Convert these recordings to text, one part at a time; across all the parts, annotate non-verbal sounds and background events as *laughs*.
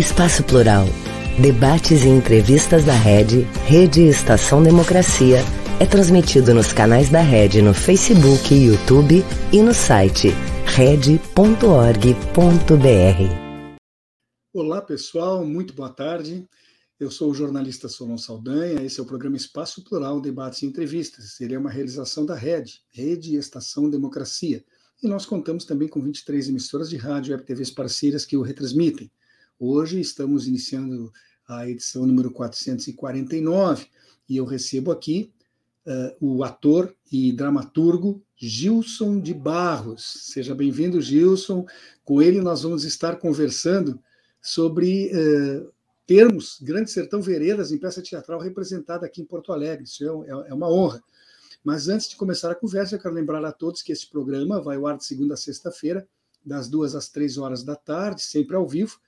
Espaço Plural. Debates e entrevistas da Rede, Rede Estação Democracia, é transmitido nos canais da Rede no Facebook YouTube e no site rede.org.br. Olá, pessoal, muito boa tarde. Eu sou o jornalista Solon Saldanha, esse é o programa Espaço Plural, Debates e Entrevistas. Ele é uma realização da Rede, Rede Estação Democracia. E nós contamos também com 23 emissoras de rádio e web TVs parceiras que o retransmitem. Hoje estamos iniciando a edição número 449 e eu recebo aqui uh, o ator e dramaturgo Gilson de Barros. Seja bem-vindo, Gilson. Com ele nós vamos estar conversando sobre uh, termos Grande Sertão Veredas em peça teatral representada aqui em Porto Alegre. Isso é, é, é uma honra. Mas antes de começar a conversa, eu quero lembrar a todos que este programa vai ao ar de segunda a sexta-feira, das duas às três horas da tarde, sempre ao vivo.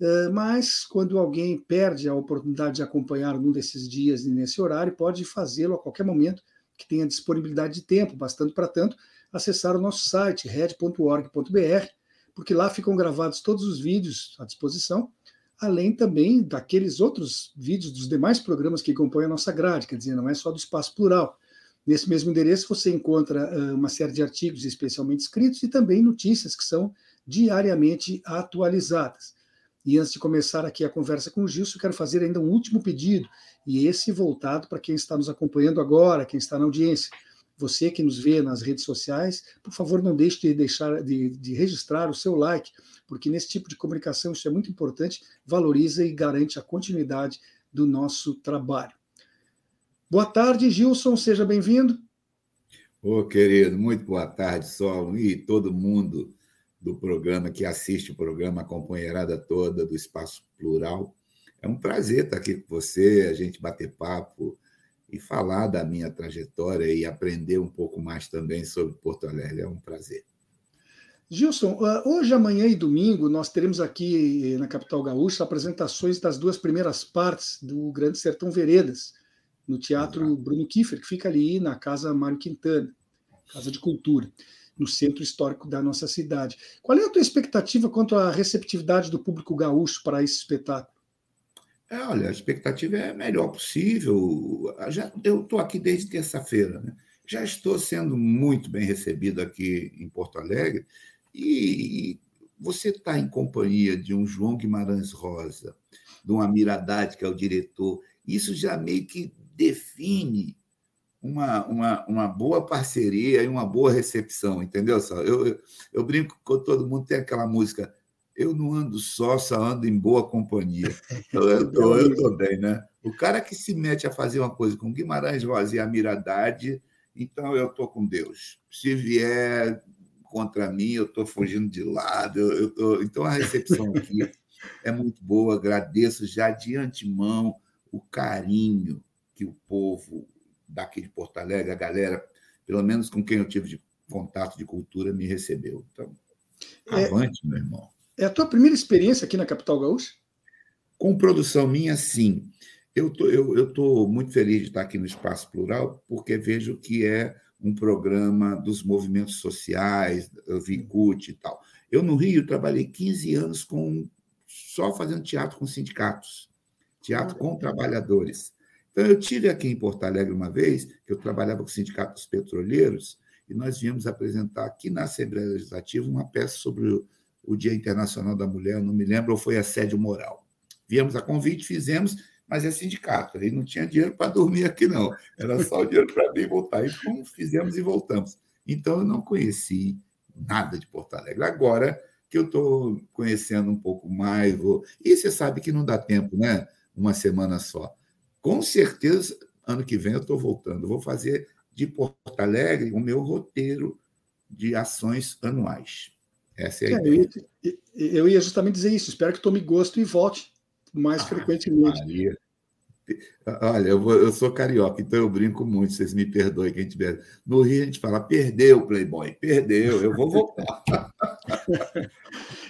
Eh, mas quando alguém perde a oportunidade de acompanhar num desses dias e nesse horário, pode fazê-lo a qualquer momento que tenha disponibilidade de tempo, bastante para tanto, acessar o nosso site, red.org.br, porque lá ficam gravados todos os vídeos à disposição, além também daqueles outros vídeos dos demais programas que compõem a nossa grade, quer dizer, não é só do Espaço Plural. Nesse mesmo endereço você encontra uh, uma série de artigos especialmente escritos e também notícias que são diariamente atualizadas. E antes de começar aqui a conversa com o Gilson, quero fazer ainda um último pedido, e esse voltado para quem está nos acompanhando agora, quem está na audiência. Você que nos vê nas redes sociais, por favor, não deixe de deixar de, de registrar o seu like, porque nesse tipo de comunicação isso é muito importante, valoriza e garante a continuidade do nosso trabalho. Boa tarde, Gilson, seja bem-vindo. Ô, querido, muito boa tarde, Sol, e todo mundo do programa, que assiste o programa, a companheirada toda do Espaço Plural. É um prazer estar aqui com você, a gente bater papo e falar da minha trajetória e aprender um pouco mais também sobre Porto Alegre. É um prazer. Gilson, ah, hoje, amanhã e domingo, nós teremos aqui na capital gaúcha apresentações das duas primeiras partes do Grande Sertão Veredas, no Teatro. Bruno Kiefer, que fica ali na Casa Mário Quintana, Casa de Cultura, no centro histórico da nossa cidade. Qual é a tua expectativa quanto à receptividade do público gaúcho para esse espetáculo? É, olha, a expectativa é a melhor possível. Já, eu estou aqui desde terça-feira, né? já estou sendo muito bem recebido aqui em Porto Alegre e você está em companhia de um João Guimarães Rosa, de um Amir Haddad, que é o diretor, isso já meio que define uma, uma, uma boa parceria e uma boa recepção, entendeu? Só eu, eu, eu brinco com todo mundo, tem aquela música eu não ando só, só ando em boa companhia. *laughs* Eu estou bem, né? O cara que se mete a fazer uma coisa com Guimarães Rosa e Amir Haddad, então eu estou com Deus. Se vier contra mim, eu estou fugindo de lado. Eu, eu tô... Então a recepção aqui é muito boa. Agradeço já de antemão o carinho que o povo daqui de Porto Alegre, a galera, pelo menos com quem eu tive de contato de cultura, me recebeu. Então, é, avante, meu irmão. É a tua primeira experiência aqui na capital gaúcha? Com produção minha, sim. Eu tô, eu, eu tô muito feliz de estar aqui no Espaço Plural, porque vejo que é um programa dos movimentos sociais, Vicute e tal. Eu, no Rio, trabalhei 15 anos com só fazendo teatro com sindicatos, teatro com trabalhadores. Então, eu tive aqui em Porto Alegre uma vez, que eu trabalhava com o Sindicato dos Petroleiros, e nós viemos apresentar aqui na Assembleia Legislativa uma peça sobre o, Dia Internacional da Mulher, não me lembro, ou foi assédio moral. Viemos a convite, fizemos, mas é sindicato, aí não tinha dinheiro para dormir aqui, não. Era só o dinheiro para vir e voltar. Então, fizemos e voltamos. Então, eu não conheci nada de Porto Alegre. Agora que eu estou conhecendo um pouco mais, vou... e você sabe que não dá tempo, né? Uma semana só com certeza, ano que vem eu estou voltando. Vou fazer de Porto Alegre o meu roteiro de ações anuais. Essa é a é, ideia. Eu ia, eu ia, justamente dizer isso. Espero que tome gosto e volte mais ah, frequentemente. Maria. Olha, eu, vou, eu, sou carioca, então eu brinco muito, vocês me perdoem quem tiver. No Rio a gente fala, perdeu, Playboy, perdeu, eu vou voltar. *laughs*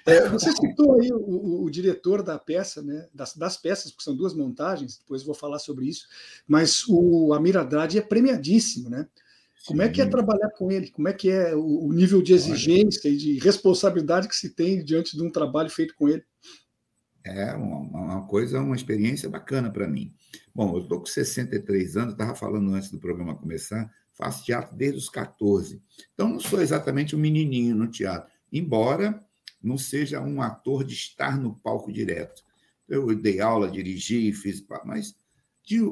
é, você citou aí o, o, o, diretor da peça, né, das, das, peças, porque são duas montagens, depois vou falar sobre isso, mas o Amir Haddad é premiadíssimo, né? Como é que é trabalhar com ele? Como é que é o, o nível de exigência Olha. e de responsabilidade que se tem diante de um trabalho feito com ele? é uma, uma coisa, uma experiência bacana para mim. Bom, eu estou com 63 anos, estava falando antes do programa começar, faço teatro desde os 14. Então, não sou exatamente um menininho no teatro, embora não seja um ator de estar no palco direto. Eu dei aula, dirigi, fiz, mas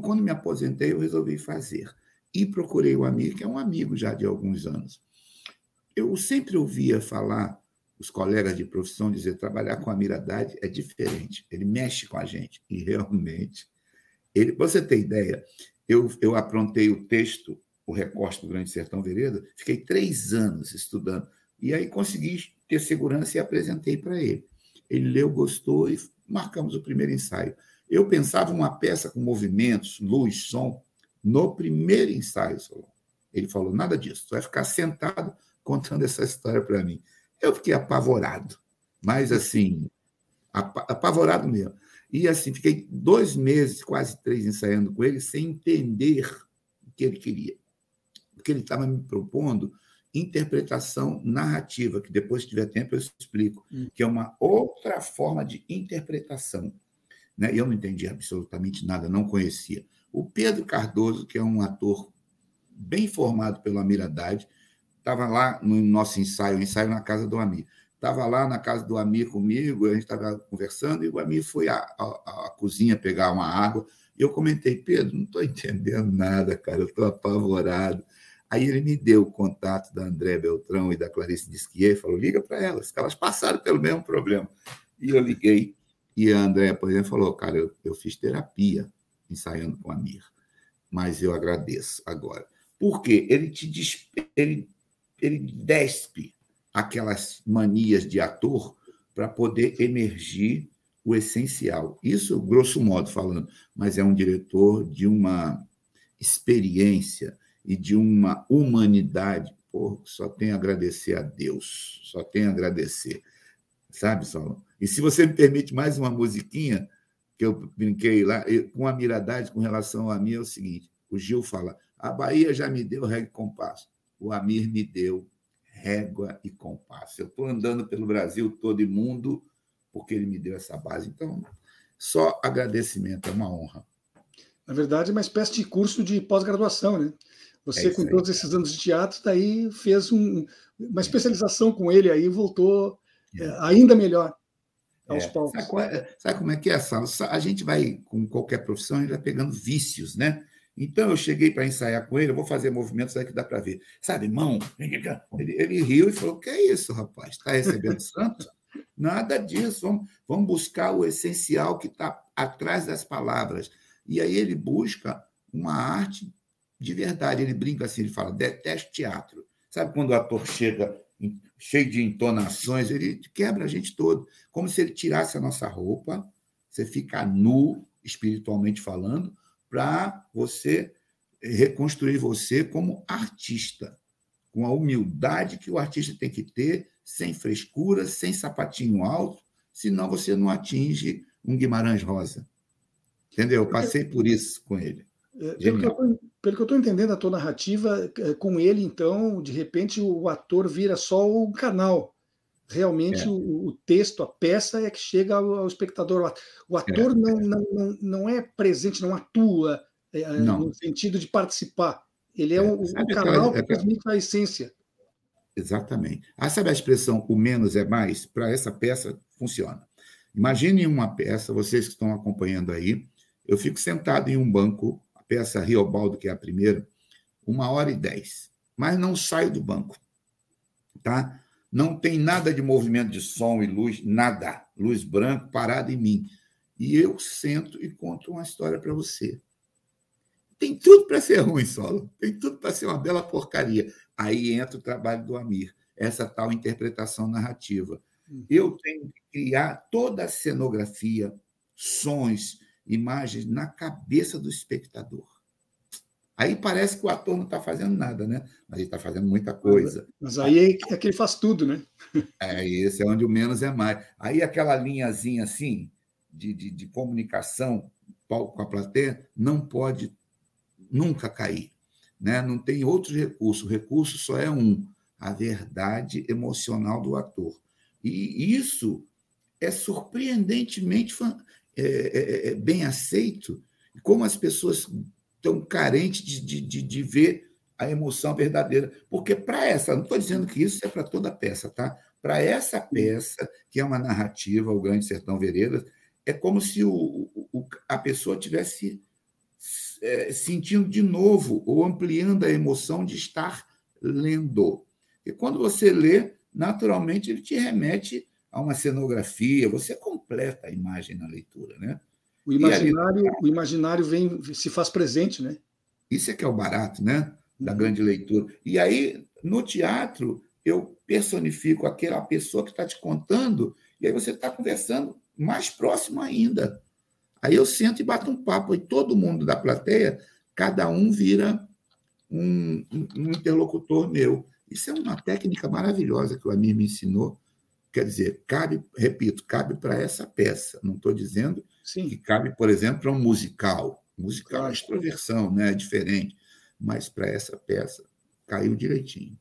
quando me aposentei, eu resolvi fazer. E procurei o amigo, que é um amigo já de alguns anos. Eu sempre ouvia falar, os colegas de profissão dizer, trabalhar com a Miradade é diferente, ele mexe com a gente. E realmente, ele, você ter ideia, eu, eu aprontei o texto o recorte do Grande Sertão Vereda, fiquei três anos estudando. E aí consegui ter segurança e apresentei para ele. Ele leu, gostou e marcamos o primeiro ensaio. Eu pensava uma peça com movimentos, luz, som, no primeiro ensaio. Ele falou: nada disso, vai ficar sentado contando essa história para mim. Eu fiquei apavorado, mas assim, apavorado mesmo. E assim, fiquei dois meses, quase três, ensaiando com ele, sem entender o que ele queria porque ele estava me propondo interpretação narrativa, que depois, se tiver tempo, eu explico, hum. que é uma outra forma de interpretação. Né? Eu não entendi absolutamente nada, não conhecia. O Pedro Cardoso, que é um ator bem formado pelo Amir Haddad, estava lá no nosso ensaio, ensaio na casa do Amir. Estava lá na casa do Amir comigo, a gente estava conversando, e o Amir foi à, à, à cozinha pegar uma água. E eu comentei, Pedro, não estou entendendo nada, cara, eu estou apavorado. Aí ele me deu o contato da André Beltrão e da Clarice Disquier, falou, liga para elas, que elas passaram pelo mesmo problema. E eu liguei, e a André, por exemplo, falou, cara, eu, eu fiz terapia ensaiando com a Mir, mas eu agradeço agora. Porque ele te ele, ele despe aquelas manias de ator para poder emergir o essencial. Isso, grosso modo falando, mas é um diretor de uma experiência e de uma humanidade, pô, só tem a agradecer a Deus, só tem a agradecer. Sabe, Saulo? E se você me permite mais uma musiquinha, que eu brinquei lá, com a miradade com relação a mim, é o seguinte: o Gil fala, a Bahia já me deu régua e compasso, o Amir me deu régua e compasso. Eu estou andando pelo Brasil todo e mundo porque ele me deu essa base. Então, só agradecimento, é uma honra. Na verdade, é uma espécie de curso de pós-graduação, né? Você, é com todos esses anos de teatro, daí fez um, uma especialização com ele aí voltou é. É, ainda melhor aos é. palcos. Sabe, sabe, como é que é, Sal? A gente vai, com qualquer profissão, a gente vai pegando vícios, né? Então, eu cheguei para ensaiar com ele, eu vou fazer movimentos aí que dá para ver. Sabe, mão? *laughs* Ele, ele riu e falou: Que é isso, rapaz? Está recebendo santo? *laughs* Nada disso. Vamos, vamos buscar o essencial que está atrás das palavras. E aí ele busca uma arte de verdade. Ele brinca assim, ele fala, detesto teatro. Sabe quando o ator chega cheio de entonações, ele quebra a gente todo, como se ele tirasse a nossa roupa, você fica nu, espiritualmente falando, para você reconstruir você como artista, com a humildade que o artista tem que ter, sem frescura, sem sapatinho alto, senão você não atinge um Guimarães Rosa. Entendeu? Eu passei por isso com ele. É, pelo que, eu, estou entendendo a tua narrativa, é, com ele, então, de repente, o ator vira só o canal. Realmente, é. o, o, texto, a peça é que chega ao, ao espectador. O ator é. Não, não, não, não é presente, não atua é, não. no sentido de participar. Ele é, o, o canal que transmite a essência. Exatamente. Ah, sabe a expressão o menos é mais? Para essa peça, funciona. Imagine uma peça, vocês que estão acompanhando aí, eu fico sentado em um banco peça Riobaldo, que é a primeira, uma hora e dez. Mas não saio do banco. Tá? Não tem nada de movimento de som e luz, nada. Luz branca parada em mim. E eu sento e conto uma história para você. Tem tudo para ser ruim, Solo. Tem tudo para ser uma bela porcaria. Aí entra o trabalho do Amir, essa tal interpretação narrativa. Hum. Eu tenho que criar toda a cenografia, sons, imagens na cabeça do espectador. Aí parece que o ator não está fazendo nada, né? Mas ele está fazendo muita coisa. Mas aí é que ele faz tudo, né? É, esse é onde o menos é mais. Aí aquela linhazinha assim, de, de, de comunicação, palco com a plateia, não pode nunca cair. Né? Não tem outros recursos. O recurso só é um, a verdade emocional do ator. E isso é surpreendentemente é, é, é, bem aceito, como as pessoas estão carentes de, de, de ver a emoção verdadeira. Porque para essa, não estou dizendo que isso é para toda peça, tá? Para essa peça, que é uma narrativa, o Grande Sertão Veredas, é como se o, o a pessoa tivesse é, sentindo de novo ou ampliando a emoção de estar lendo. E quando você lê, naturalmente ele te remete a uma cenografia, você completa a imagem na leitura, né? O imaginário, ali, o imaginário vem, se faz presente, né? Isso é que é o barato, né? Da uhum. grande leitura. E aí, no teatro, eu personifico aquela pessoa que está te contando, e aí você está conversando mais próximo ainda. Aí eu sento e bato um papo, e todo mundo da plateia, cada um vira um, um interlocutor meu. Isso é uma técnica maravilhosa que o Amir me ensinou. Quer dizer, cabe, repito, cabe para essa peça. Não estou dizendo Sim. que cabe, por exemplo, para um musical. Musical é extroversão, né? é diferente. Mas para essa peça, caiu direitinho.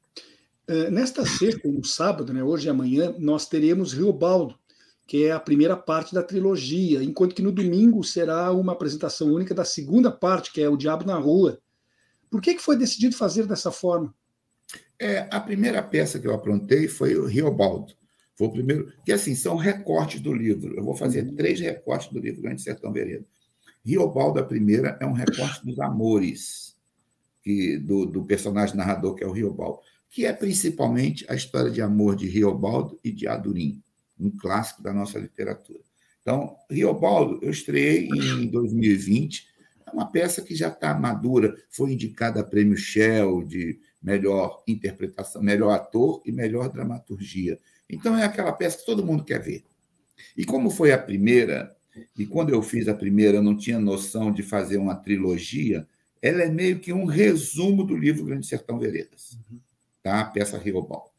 É, nesta sexta, no sábado, né, hoje e amanhã, nós teremos Riobaldo, que é a primeira parte da trilogia, enquanto que no domingo será uma apresentação única da segunda parte, que é O Diabo na Rua. Por que, que foi decidido fazer dessa forma? É, a primeira peça que eu aprontei foi o Riobaldo. Foi o primeiro. Que assim, são recortes do livro. Eu vou fazer uhum. três recortes do livro Grande Sertão Vereda. Riobaldo, a primeira, é um recorte dos amores que, do, do personagem narrador, que é o Riobaldo, que é principalmente a história de amor de Riobaldo e de Adurim um clássico da nossa literatura. Então, Riobaldo, eu estreiei em 2020, é uma peça que já está madura, foi indicada a prêmio Shell de melhor interpretação, melhor ator e melhor dramaturgia. Então, é aquela peça que todo mundo quer ver. E como foi a primeira, e quando eu fiz a primeira, eu não tinha noção de fazer uma trilogia, ela é meio que um resumo do livro Grande Sertão Veredas, tá? a peça Riobaldo.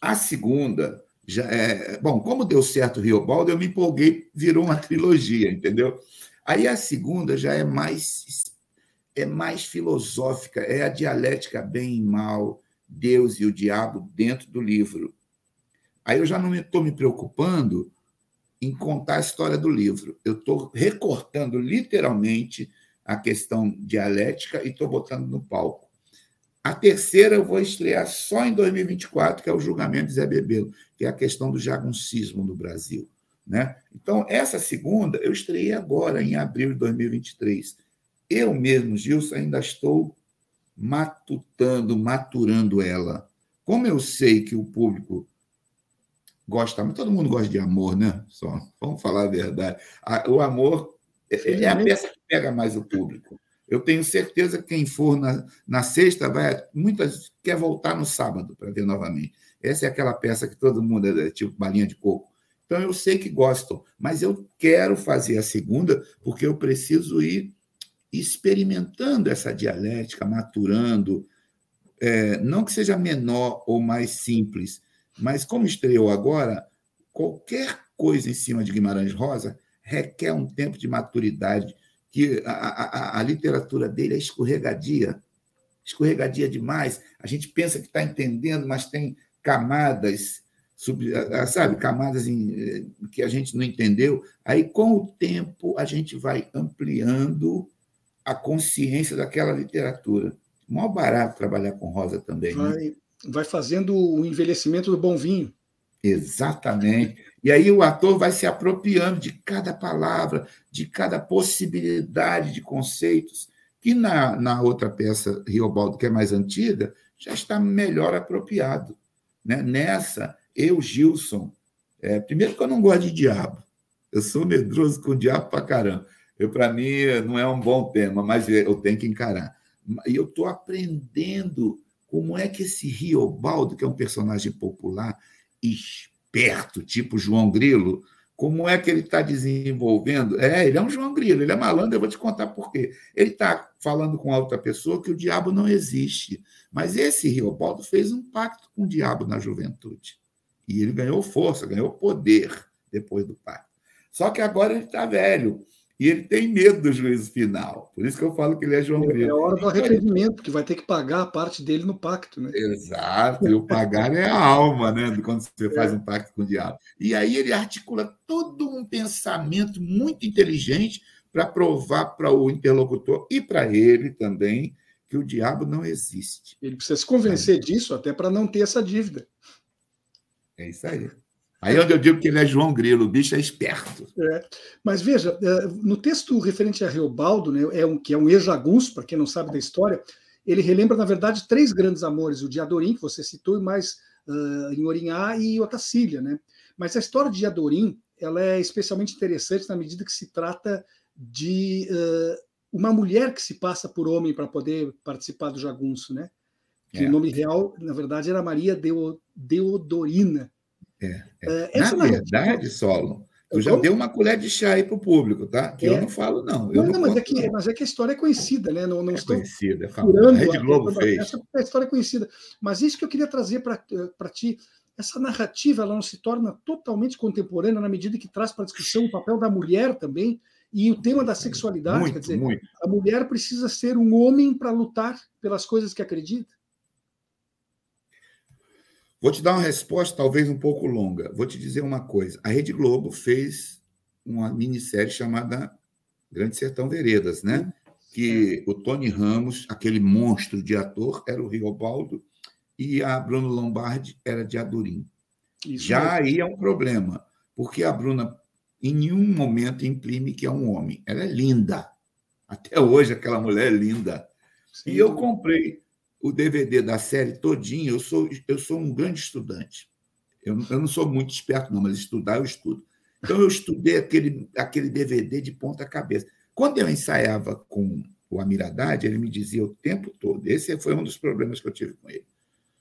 A segunda já é, bom, como deu certo o Riobaldo, eu me empolguei, virou uma trilogia, entendeu? Aí a segunda já é mais é mais filosófica, é a dialética bem e mal, Deus e o diabo dentro do livro. Aí eu já não estou me, me preocupando em contar a história do livro. Eu estou recortando literalmente a questão dialética e estou botando no palco. A terceira eu vou estrear só em 2024, que é o julgamento de Zé Bebelo, que é a questão do jaguncismo no Brasil. Né? Então, essa segunda eu estreiei agora, em abril de 2023. Eu mesmo, Gilson, ainda estou matutando, maturando ela. Como eu sei que o público gosta, mas todo mundo gosta de amor, né? Só, vamos falar a verdade. O amor é, é a peça que pega mais o público. Eu tenho certeza que quem for na, na sexta vai. Muitas quer voltar no sábado para ver novamente. Essa é aquela peça que todo mundo é tipo balinha de coco. Então eu sei que gostam, mas eu quero fazer a segunda porque eu preciso ir experimentando essa dialética, maturando. É, não que seja menor ou mais simples, mas como estreou agora, qualquer coisa em cima de Guimarães Rosa requer um tempo de maturidade que a, a, a literatura dele é escorregadia, escorregadia demais. A gente pensa que está entendendo, mas tem camadas, sabe, camadas em, eh, que a gente não entendeu. Aí, com o tempo, a gente vai ampliando a consciência daquela literatura. Mó barato trabalhar com Rosa também. Né? Vai, né? Vai fazendo o envelhecimento do bom vinho. Exatamente. E aí o ator vai se apropriando de cada palavra, de cada possibilidade de conceitos, que na, na outra peça, Riobaldo, que é mais antiga, já está melhor apropriado. Né? Nessa, eu, Gilson, é, primeiro que eu não gosto de diabo. Eu sou medroso com o diabo para caramba. Para mim, não é um bom tema, mas eu tenho que encarar. E eu estou aprendendo como é que esse Riobaldo, que é um personagem popular, esperto, tipo João Grilo, como é que ele está desenvolvendo? É, ele é um João Grilo, ele é malandro, eu vou te contar por quê. Ele está falando com outra pessoa que o diabo não existe. Mas esse Riobaldo fez um pacto com o diabo na juventude. E ele ganhou força, ganhou poder depois do pacto. Só que agora ele está velho. E ele tem medo do juízo final. Por isso que eu falo que ele é João Grilo. É a hora do arrependimento, que vai ter que pagar a parte dele no pacto, né? Exato, e o pagar é a alma, né? Quando você faz um pacto com o diabo. E aí ele articula todo um pensamento muito inteligente para provar para o interlocutor e para ele também que o diabo não existe. Ele precisa se convencer é. disso até para não ter essa dívida. É isso aí. Aí é onde eu digo que ele é João Grilo, o bicho é esperto. É. Mas veja, é, no texto referente a Reobaldo, né, é um, que é um ejagunço, para quem não sabe da história, ele relembra, na verdade, três grandes amores, o de Adorim, que você citou, e mais uh, em Orinhá e Otacília. Né? Mas a história de Adorim ela é especialmente interessante na medida que se trata de uh, uma mulher que se passa por homem para poder participar do jagunço, né? Que é. o nome real, na verdade, era Maria Deodorina. É, é. Uh, na verdade, Solo, tu já deu uma colher de chá aí para o público, tá? Que eu é. não falo, não. Eu não, não, mas, é que, mas é que a história é conhecida, né? Não, não é estou conhecida, é. A Rede Globo fez. Essa a história é conhecida. Mas isso que eu queria trazer para ti, essa narrativa ela não se torna totalmente contemporânea na medida que traz para a discussão o papel da mulher também e o tema da sexualidade. Muito, quer dizer, muito. a mulher precisa ser um homem para lutar pelas coisas que acredita. Vou te dar uma resposta talvez um pouco longa. Vou te dizer uma coisa. A Rede Globo fez uma minissérie chamada Grande Sertão Veredas, né? Que o Tony Ramos, aquele monstro de ator, era o Riobaldo e a Bruna Lombardi era de Adurim. Isso Já aí é um problema, porque a Bruna em nenhum momento imprime que é um homem. Ela é linda. Até hoje aquela mulher é linda. Sim. E eu comprei o DVD da série todinha, eu sou, eu sou um grande estudante. Eu, eu não sou muito esperto, não, mas estudar eu estudo. Então, eu estudei aquele, aquele DVD de ponta cabeça. Quando eu ensaiava com o Amiradade, ele me dizia o tempo todo. Esse foi um dos problemas que eu tive com ele.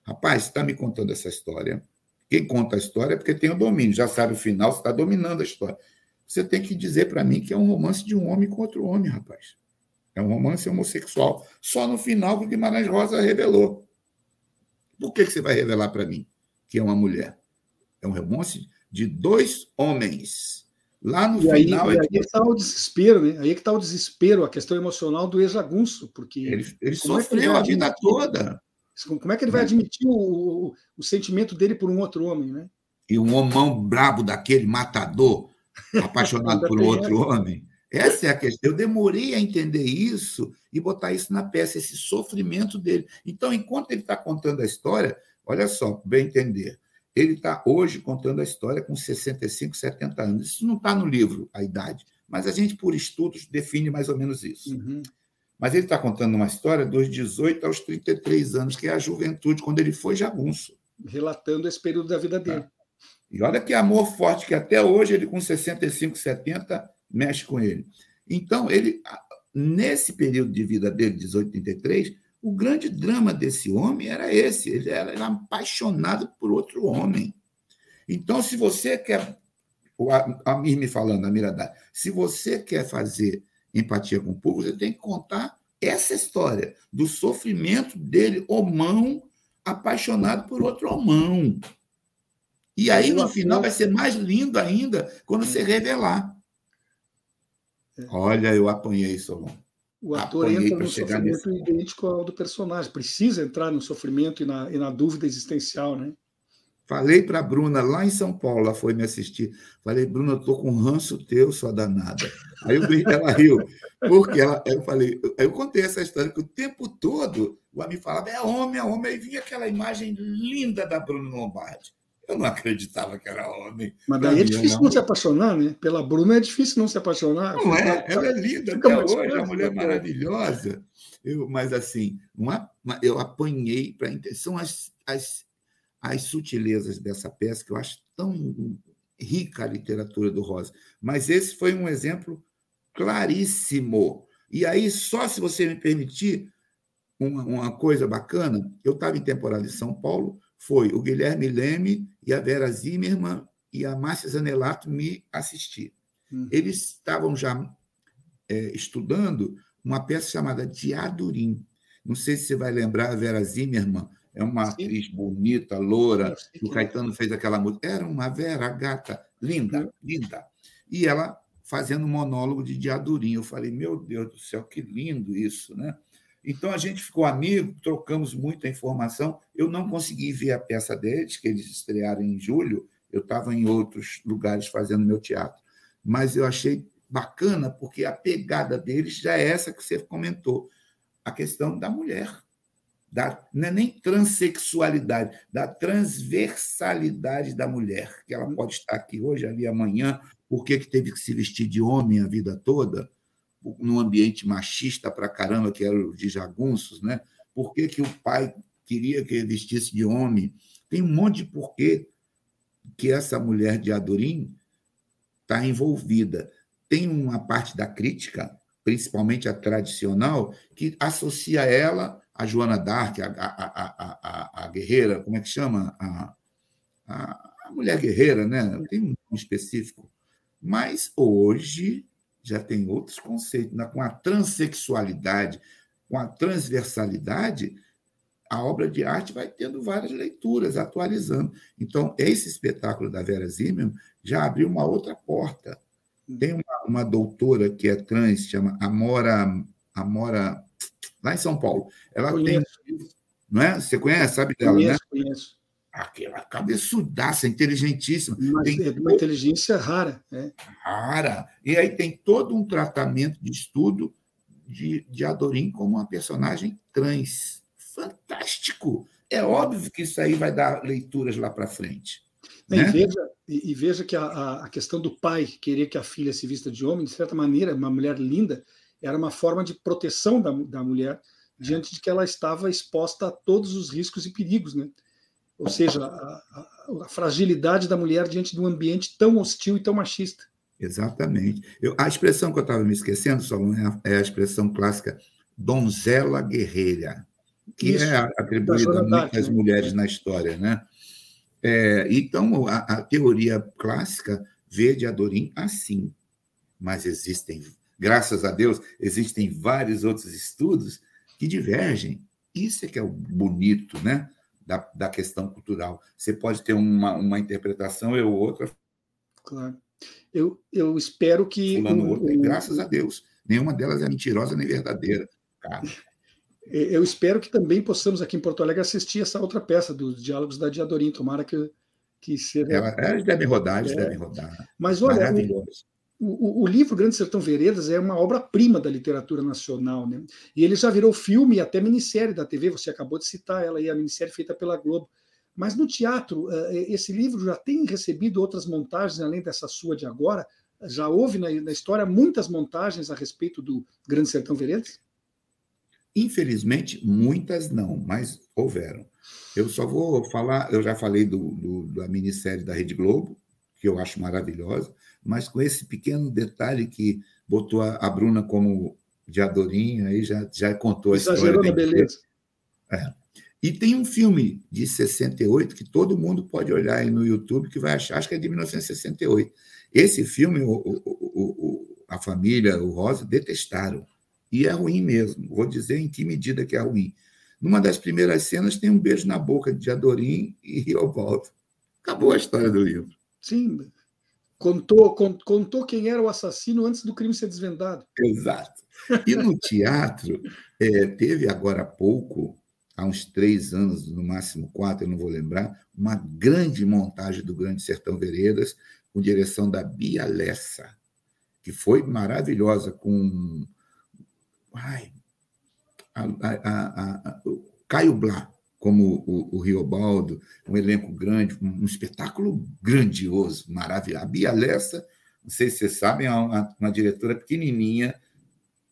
Rapaz, está me contando essa história. Quem conta a história é porque tem o domínio, já sabe o final, você está dominando a história. Você tem que dizer para mim que é um romance de um homem com outro homem, rapaz. É um romance homossexual. Só no final que o Guimarães Rosa revelou. Por que, que você vai revelar para mim que é uma mulher? É um romance de dois homens. Lá no e final. Aí, é que está o desespero, né? Aí é que está o desespero, a questão emocional do ex-jagunço, porque. Ele, ele sofreu é a vida toda. Como é que ele vai admitir o, o, o, sentimento dele por um outro homem, né? E um homão brabo daquele, matador, *laughs* apaixonado por outro homem. Essa é a questão. Eu demorei a entender isso e botar isso na peça, esse sofrimento dele. Então, enquanto ele está contando a história, olha só, bem entender. Ele está hoje contando a história com 65, 70 anos. Isso não está no livro, a idade, mas a gente, por estudos, define mais ou menos isso. Uhum. Mas ele está contando uma história dos 18 aos 33 anos, que é a juventude, quando ele foi jagunço. Relatando esse período da vida dele. E olha que amor forte, que até hoje ele, com 65, 70, mexe com ele. Então, ele, nesse período de vida dele, 18, 33, o grande drama desse homem era esse: ele era, era apaixonado por outro homem. Então, se você quer, a mim me falando, a Miradá, se você quer fazer empatia com o público, você tem que contar essa história do sofrimento dele, homão, apaixonado por outro homão. E aí, no final, vai ser mais lindo ainda quando você revelar. Olha, eu apanhei, Solon. O ator apanhei entra no sofrimento nesse... idêntico ao do personagem, precisa entrar no sofrimento e na, e na dúvida existencial, né? Falei para a Bruna lá em São Paulo, ela foi me assistir. Falei, Bruna, eu tô com um ranço teu, sua danada. Aí eu, ela riu, porque ela, eu falei, eu contei essa história que o tempo todo o amigo falava, é homem, é homem, aí vinha aquela imagem linda da Bruna Lombardi. Eu não acreditava que era homem. Mas daí é difícil não. não se apaixonar, né? Pela Bruna é difícil não se apaixonar. Não é? Ela é linda até hoje, uma mulher maravilhosa. Eu, mas assim, uma, eu apanhei para são as, as, as sutilezas dessa peça que eu acho tão rica a literatura do Rosa. Mas esse foi um exemplo claríssimo. E aí, só se você me permitir uma, uma coisa bacana, eu estava em temporada em São Paulo, foi o Guilherme Leme e a Vera Zimmermann e a Márcia Zanelato me assistir. Hum. Eles estavam já é, estudando uma peça chamada Diadurim. Não sei se você vai lembrar, a Vera Zimmermann é uma Sim. atriz bonita, loura, que o Caetano fez aquela música. Era uma Vera gata, linda, hum. linda. E ela fazendo monólogo de Diadurim. Eu falei, meu Deus do céu, que lindo isso, né? Então a gente ficou amigo, trocamos muita informação. Eu não consegui ver a peça deles, que eles estrearam em julho. Eu estava em outros lugares fazendo meu teatro. Mas eu achei bacana, porque a pegada deles já é essa que você comentou a questão da mulher. Da, não é nem transexualidade, da transversalidade da mulher, que ela pode estar aqui hoje, ali amanhã, por que teve que se vestir de homem a vida toda? Num ambiente machista para caramba, que era o de jagunços, né? Por que, que o pai queria que ele vestisse de homem? Tem um monte de porquê que essa mulher de Adorim está envolvida. Tem uma parte da crítica, principalmente a tradicional, que associa ela a Joana d'Arc, a, a, a, a, guerreira, como é que chama? A, a, mulher guerreira, né? Tem um específico. Mas hoje já tem outros conceitos. Com a transexualidade, com a transversalidade, a obra de arte vai tendo várias leituras, atualizando. Então, esse espetáculo da Vera Zimmermann já abriu uma outra porta. Tem uma, uma doutora que é trans, chama Amora, Amora, lá em São Paulo. Ela conheço. tem. Não é? Você conhece, sabe dela, conheço, né? Conheço aquela cabeçudaça, inteligentíssima. Mas tem uma inteligência rara. Né? Rara. E aí tem todo um tratamento de estudo de, de Adorim como uma personagem trans. Fantástico! É óbvio que isso aí vai dar leituras lá para frente. E, né? veja, e, veja que a, a questão do pai querer que a filha se vista de homem, de certa maneira, uma mulher linda, era uma forma de proteção da, da mulher diante de que ela estava exposta a todos os riscos e perigos, né? Ou seja, a, a, a, fragilidade da mulher diante de um ambiente tão hostil e tão machista. Exatamente. Eu, a expressão que eu estava me esquecendo, Solon, é, a, é a expressão clássica donzela guerreira, que Isso, é atribuída a muitas né? mulheres na história. Né? É, então, a, a, teoria clássica vê de Adorim assim, mas existem, graças a Deus, existem vários outros estudos que divergem. Isso é que é o bonito, né? Da, da questão cultural. Você pode ter uma, uma interpretação e outra. Claro. Eu, eu espero que. Fulano, outra, graças a Deus. Nenhuma delas é mentirosa nem verdadeira. Cara. *laughs* Eu espero que também possamos aqui em Porto Alegre assistir essa outra peça dos diálogos da Diadorim. Tomara que, que seja. Ela, elas devem rodar, eles é. devem rodar. Mas olha, o, o, livro Grande Sertão Veredas é uma obra-prima da literatura nacional, né? E ele já virou filme e até minissérie da TV, você acabou de citar ela aí, a minissérie feita pela Globo. Mas no teatro, eh, esse livro já tem recebido outras montagens, além dessa sua de agora? Já houve na, na história muitas montagens a respeito do Grande Sertão Veredas? Infelizmente, muitas não, mas houveram. Eu só vou falar, eu já falei do, do, da minissérie da Rede Globo, que eu acho maravilhosa mas com esse pequeno detalhe que botou a, a Bruna como de Adorinho, aí já, já contou a Exagerou história. beleza. É. E tem um filme de 68 que todo mundo pode olhar aí no YouTube que vai achar, acho que é de 1968. Esse filme, o, o, o, a família, o Rosa, detestaram. E é ruim mesmo. Vou dizer em que medida que é ruim. Numa das primeiras cenas tem um beijo na boca de Adorim e Riobaldo. Acabou a história do livro. Sim, Contou, contou quem era o assassino antes do crime ser desvendado. Exato. E no teatro, é, teve agora há pouco, há uns três anos, no máximo quatro, eu não vou lembrar, uma grande montagem do Grande Sertão Veredas, com direção da Bia Lessa, que foi maravilhosa, com. Ai, a, a, a, Caio Blá, como o, o Riobaldo, um elenco grande, um, um espetáculo grandioso, maravilhoso. A Bia Lessa, não sei se vocês sabem, é uma, uma, diretora pequenininha,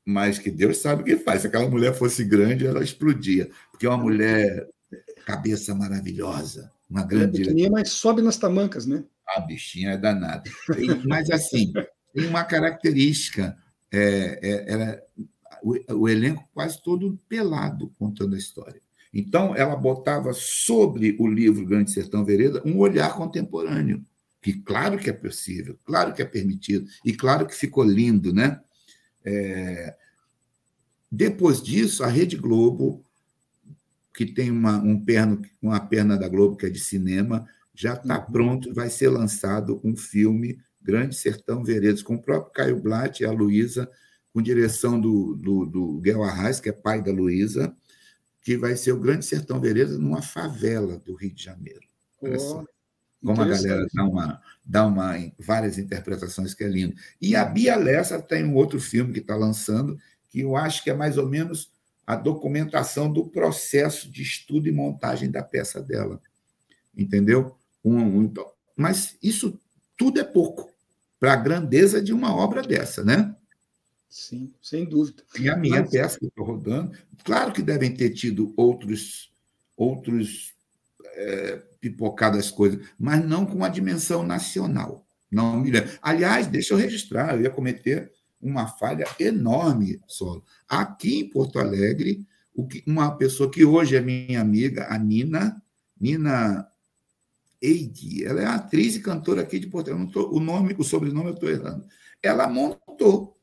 mas que Deus sabe o que faz. Se aquela mulher fosse grande, ela explodia, porque é uma mulher cabeça maravilhosa, uma grande. É pequenininha, mas sobe nas tamancas, né? A bichinha é danada. mas, assim, tem uma característica, é, é, o, o elenco quase todo pelado contando a história. Então, ela botava sobre o livro Grande Sertão Vereda um olhar contemporâneo, que claro que é possível, claro que é permitido, e claro que ficou lindo, né? É... Depois disso, a Rede Globo, que tem uma, um perno, uma perna da Globo que é de cinema, já está uhum. pronto, vai ser lançado um filme Grande Sertão Veredas, com o próprio Caio Blatt e a Luísa, com direção do, do, do Guel Arraes, que é pai da Luísa, que vai ser o Grande Sertão Veredas numa favela do Rio de Janeiro. Olha oh, só. Como a galera dá uma, dá uma várias interpretações que é lindo. E a Bia Lessa tem um outro filme que está lançando, que eu acho que é mais ou menos a documentação do processo de estudo e montagem da peça dela. Entendeu? Um, um, então, mas isso tudo é pouco para a grandeza de uma obra dessa, né? Sim, sem dúvida. E a minha mas... peça que estou rodando, claro que devem ter tido outros, outros é, pipocadas coisas, mas não com a dimensão nacional. Não me Aliás, deixa eu registrar, eu ia cometer uma falha enorme, solo. Aqui em Porto Alegre, uma pessoa que hoje é minha amiga, a Nina, Nina Eide, ela é atriz e cantora aqui de Porto Alegre. Tô, o nome, o sobrenome eu estou errando. Ela montou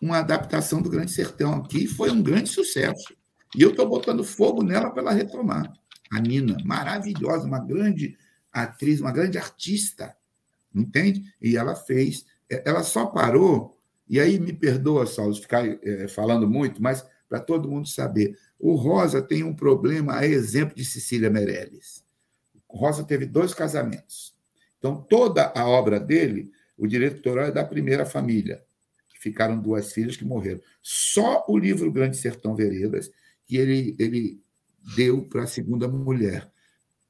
uma adaptação do Grande Sertão aqui foi um grande sucesso. E eu estou botando fogo nela para ela retomar. A Nina, maravilhosa, uma grande atriz, uma grande artista, entende? E ela fez. Ela só parou, e aí me perdoa, Saulo, ficar é, falando muito, mas para todo mundo saber, o Rosa tem um problema, a exemplo de Cecília Meirelles. Rosa teve dois casamentos. Então, toda a obra dele, o direito autoral é da primeira família. Ficaram duas filhas que morreram. Só o livro Grande Sertão Veredas, que ele, ele deu para a segunda mulher.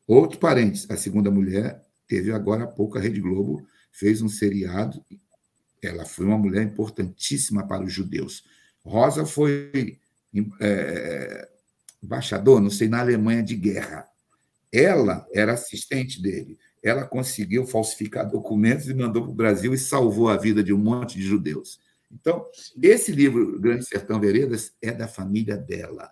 Outro parênteses, a segunda mulher teve agora há pouco a Rede Globo, fez um seriado. Ela foi uma mulher importantíssima para os judeus. Rosa foi é, embaixador, não sei, na Alemanha de guerra. Ela era assistente dele. Ela conseguiu falsificar documentos e mandou para o Brasil e salvou a vida de um monte de judeus. Então, esse livro, Grande Sertão Veredas, é da família dela.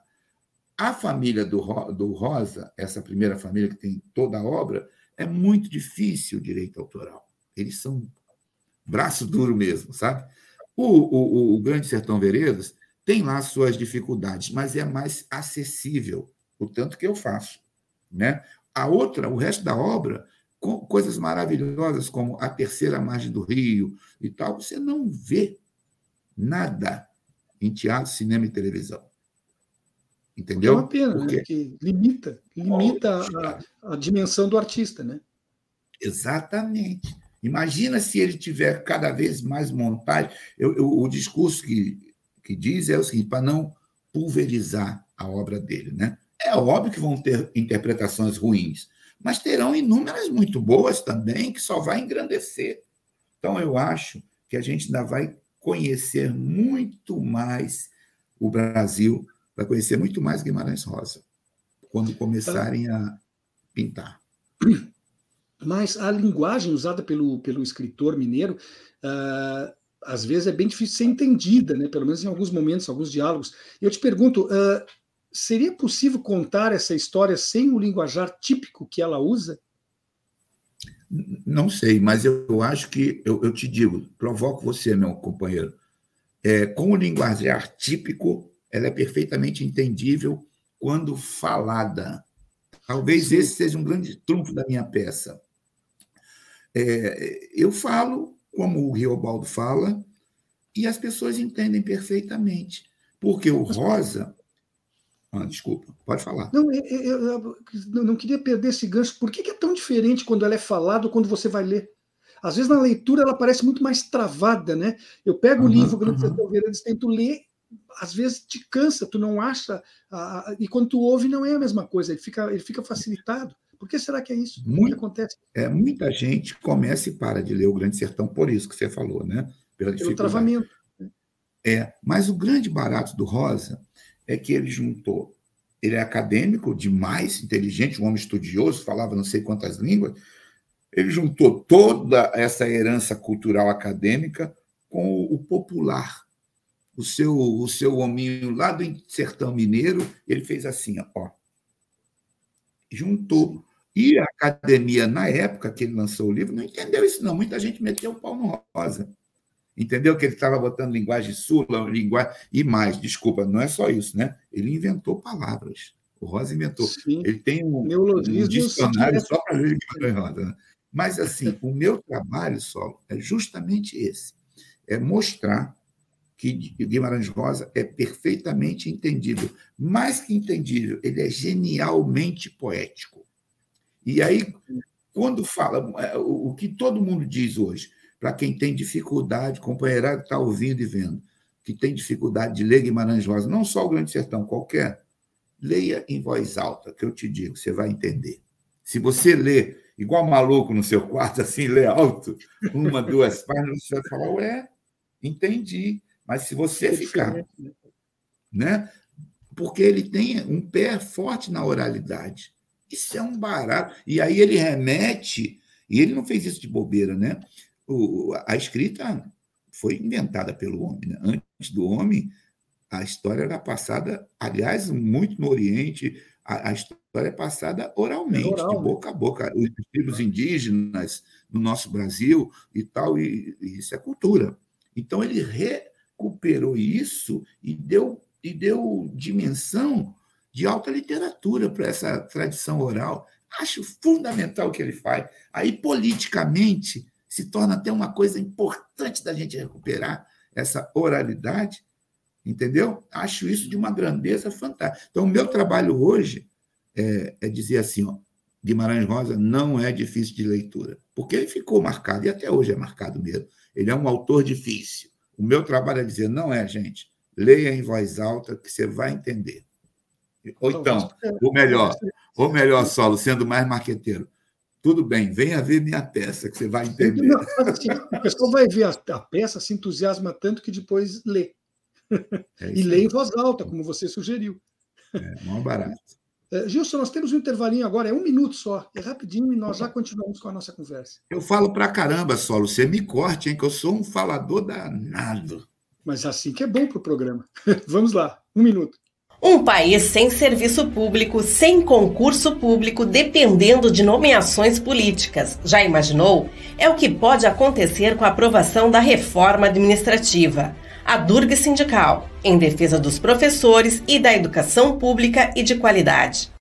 A família do, do Rosa, essa primeira família que tem toda a obra, é muito difícil o direito autoral. Eles são braço duro mesmo, sabe? O, o, o Grande Sertão Veredas tem lá suas dificuldades, mas é mais acessível, o tanto que eu faço. Né? A outra, o resto da obra, coisas maravilhosas como a terceira margem do rio e tal, você não vê nada em teatro, cinema e televisão. Entendeu? É uma pena, né? Porque... né? que limita, limita a, a, dimensão do artista, né? Exatamente. Imagina se ele tiver cada vez mais montagem. Eu, eu, o discurso que, que diz é o seguinte: para não pulverizar a obra dele, né? É óbvio que vão ter interpretações ruins, mas terão inúmeras muito boas também, que só vai engrandecer. Então, eu acho que a gente ainda vai conhecer muito mais o Brasil, vai conhecer muito mais Guimarães Rosa, quando começarem a pintar. Mas a linguagem usada pelo, pelo escritor mineiro, uh, às vezes é bem difícil ser entendida, né? pelo menos em alguns momentos, alguns diálogos. Eu te pergunto, uh, seria possível contar essa história sem o linguajar típico que ela usa? Não sei, mas eu, acho que, eu, eu, te digo, provoco você, meu companheiro, é, com o linguajar típico, ela é perfeitamente entendível quando falada. Talvez Sim. esse seja um grande trunfo da minha peça. É, eu falo como o Riobaldo fala, e as pessoas entendem perfeitamente. Porque o Rosa ah, desculpa, pode falar. Não, eu, eu, eu, não queria perder esse gancho. Por que, que é tão diferente quando ela é falada ou quando você vai ler? Às vezes na leitura ela parece muito mais travada, né? Eu pego uhum, o livro, você está ouvindo, tento ler, às vezes te cansa, tu não acha, e quando tu ouve não é a mesma coisa, ele fica, ele fica facilitado. Por que será que é isso? Muito, que acontece? É, muita gente começa e para de ler o Grande Sertão por isso que você falou, né? Pela Pelo travamento. É, mas o grande barato do Rosa é que ele juntou. Ele é acadêmico, demais, inteligente, um homem estudioso, falava não sei quantas línguas. Ele juntou toda essa herança cultural acadêmica com o popular. O seu, o seu hominho lá do sertão mineiro, ele fez assim, ó. Juntou. E a academia, na época que ele lançou o livro, não entendeu isso, não. Muita gente meteu o pau no rosa. Entendeu que ele estava botando linguagem sula, linguagem e mais, desculpa, não é só isso, né? Ele inventou palavras. O Rosa inventou. Sim. Ele tem um, um dicionário só para ler Guimarães Rosa. Né? Mas, assim, o meu trabalho, solo, é justamente esse: é mostrar que Guimarães Rosa é perfeitamente entendível. Mais que entendível, ele é genialmente poético. E aí, quando fala, é, o que todo mundo diz hoje, para quem tem dificuldade, companheirado está ouvindo e vendo, que tem dificuldade de ler Guimarães Rosa, não só o Grande Sertão, qualquer, leia em voz alta, que eu te digo, você vai entender. Se você lê igual maluco no seu quarto, assim, lê alto, uma, duas páginas, você vai falar, ué, entendi. Mas se você é ficar, né? né? Porque ele tem um pé forte na oralidade. Isso é um barato. E aí ele remete, e ele não fez isso de bobeira, né? O, a escrita foi inventada pelo homem. Né? Antes do homem, a história era passada, aliás, muito no Oriente, a, a história é passada oralmente, é oral, de né? boca a boca. Os tribos indígenas no nosso Brasil e tal, e, e isso é cultura. Então, ele recuperou isso e deu, e deu dimensão de alta literatura para essa tradição oral. Acho fundamental o que ele faz. Aí, politicamente, se torna até uma coisa importante da gente recuperar essa oralidade, entendeu? Acho isso de uma grandeza fantástica. Então, o meu trabalho hoje é, é dizer assim, ó, Guimarães Rosa não é difícil de leitura, porque ele ficou marcado, e até hoje é marcado mesmo. Ele é um autor difícil. O meu trabalho é dizer, não é, gente. Leia em voz alta que você vai entender. Ou então, ou melhor, ou melhor, solo, sendo mais marqueteiro. Tudo bem, venha ver minha peça, que você vai entender. Não, assim, a pessoa vai ver a, a, peça, se entusiasma tanto que depois lê. É e lê em voz alta, como você sugeriu. É, não barato. É, Gilson, nós temos um intervalinho agora, é um minuto só, é rapidinho e nós já continuamos com a nossa conversa. Eu falo pra caramba, Solo, você me corte, hein, que eu sou um falador danado. Mas assim que é bom para o programa. *laughs* Vamos lá, um minuto. Um país sem serviço público, sem concurso público, dependendo de nomeações políticas. Já imaginou? É o que pode acontecer com a aprovação da reforma administrativa. A Durga Sindical, em defesa dos professores e da educação pública e de qualidade.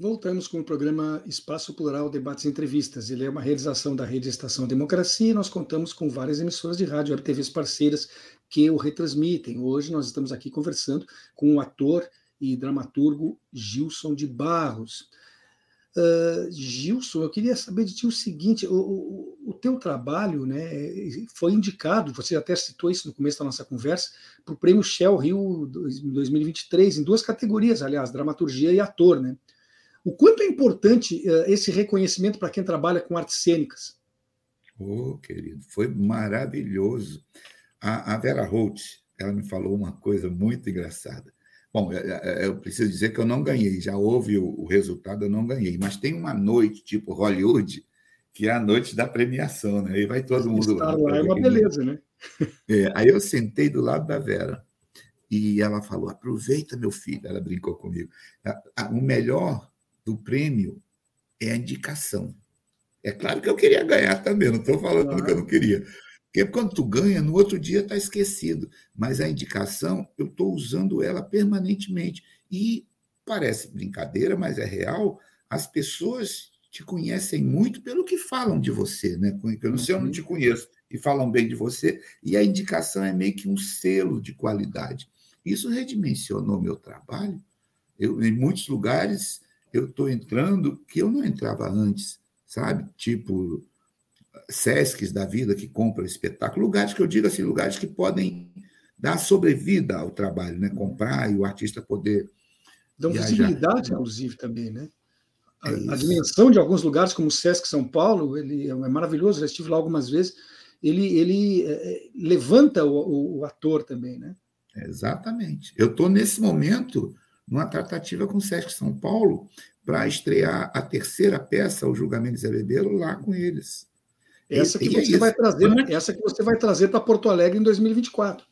Voltamos com o programa Espaço Plural Debates e Entrevistas. Ele é uma realização da Rede Estação Democracia e nós contamos com várias emissoras de rádio e TVs parceiras que o retransmitem. Hoje nós estamos aqui conversando com o ator e dramaturgo Gilson de Barros. Uh, Gilson, eu queria saber de ti o seguinte: o, o, o, teu trabalho né, foi indicado, você até citou isso no começo da nossa conversa, para o Prêmio Shell Rio 2023, em duas categorias, aliás, dramaturgia e ator, né? O quanto é importante uh, esse reconhecimento para quem trabalha com artes cênicas? Oh, querido, foi maravilhoso. A, a Vera Holt, ela me falou uma coisa muito engraçada. Bom, é, é, eu preciso dizer que eu não ganhei, já houve o, resultado, eu não ganhei, mas tem uma noite, tipo Hollywood, que é a noite da premiação, né? Aí vai todo mundo lá. lá é uma beleza, né? *laughs* É, aí eu sentei do lado da Vera e ela falou: aproveita, meu filho. Ela brincou comigo. O melhor do prêmio é a indicação. É claro que eu queria ganhar também, não estou falando claro. que eu não queria. Porque quando tu ganha, no outro dia está esquecido. Mas a indicação, eu estou usando ela permanentemente. E parece brincadeira, mas é real. As pessoas te conhecem muito pelo que falam de você, né? Eu não sei, eu não te conheço e falam bem de você. E a indicação é meio que um selo de qualidade. Isso redimensionou meu trabalho. Eu, em muitos lugares, eu estou entrando que eu não entrava antes, sabe? Tipo, Sescs da vida que compram espetáculo, lugares que eu digo assim, lugares que podem dar sobrevida ao trabalho, né? Comprar e o artista poder. Dão viajar. visibilidade, inclusive, também, né? A, é a, dimensão de alguns lugares, como o Sesc São Paulo, ele é maravilhoso, já estive lá algumas vezes. Ele, ele é, é levanta o, o, o, ator também, né? Exatamente. Eu estou nesse momento numa tratativa com o Sesc São Paulo para estrear a terceira peça, o Julgamento de Zé Bebeiro, lá com eles. Essa que, você, é vai trazer, essa que você vai trazer para Porto Alegre em 2024.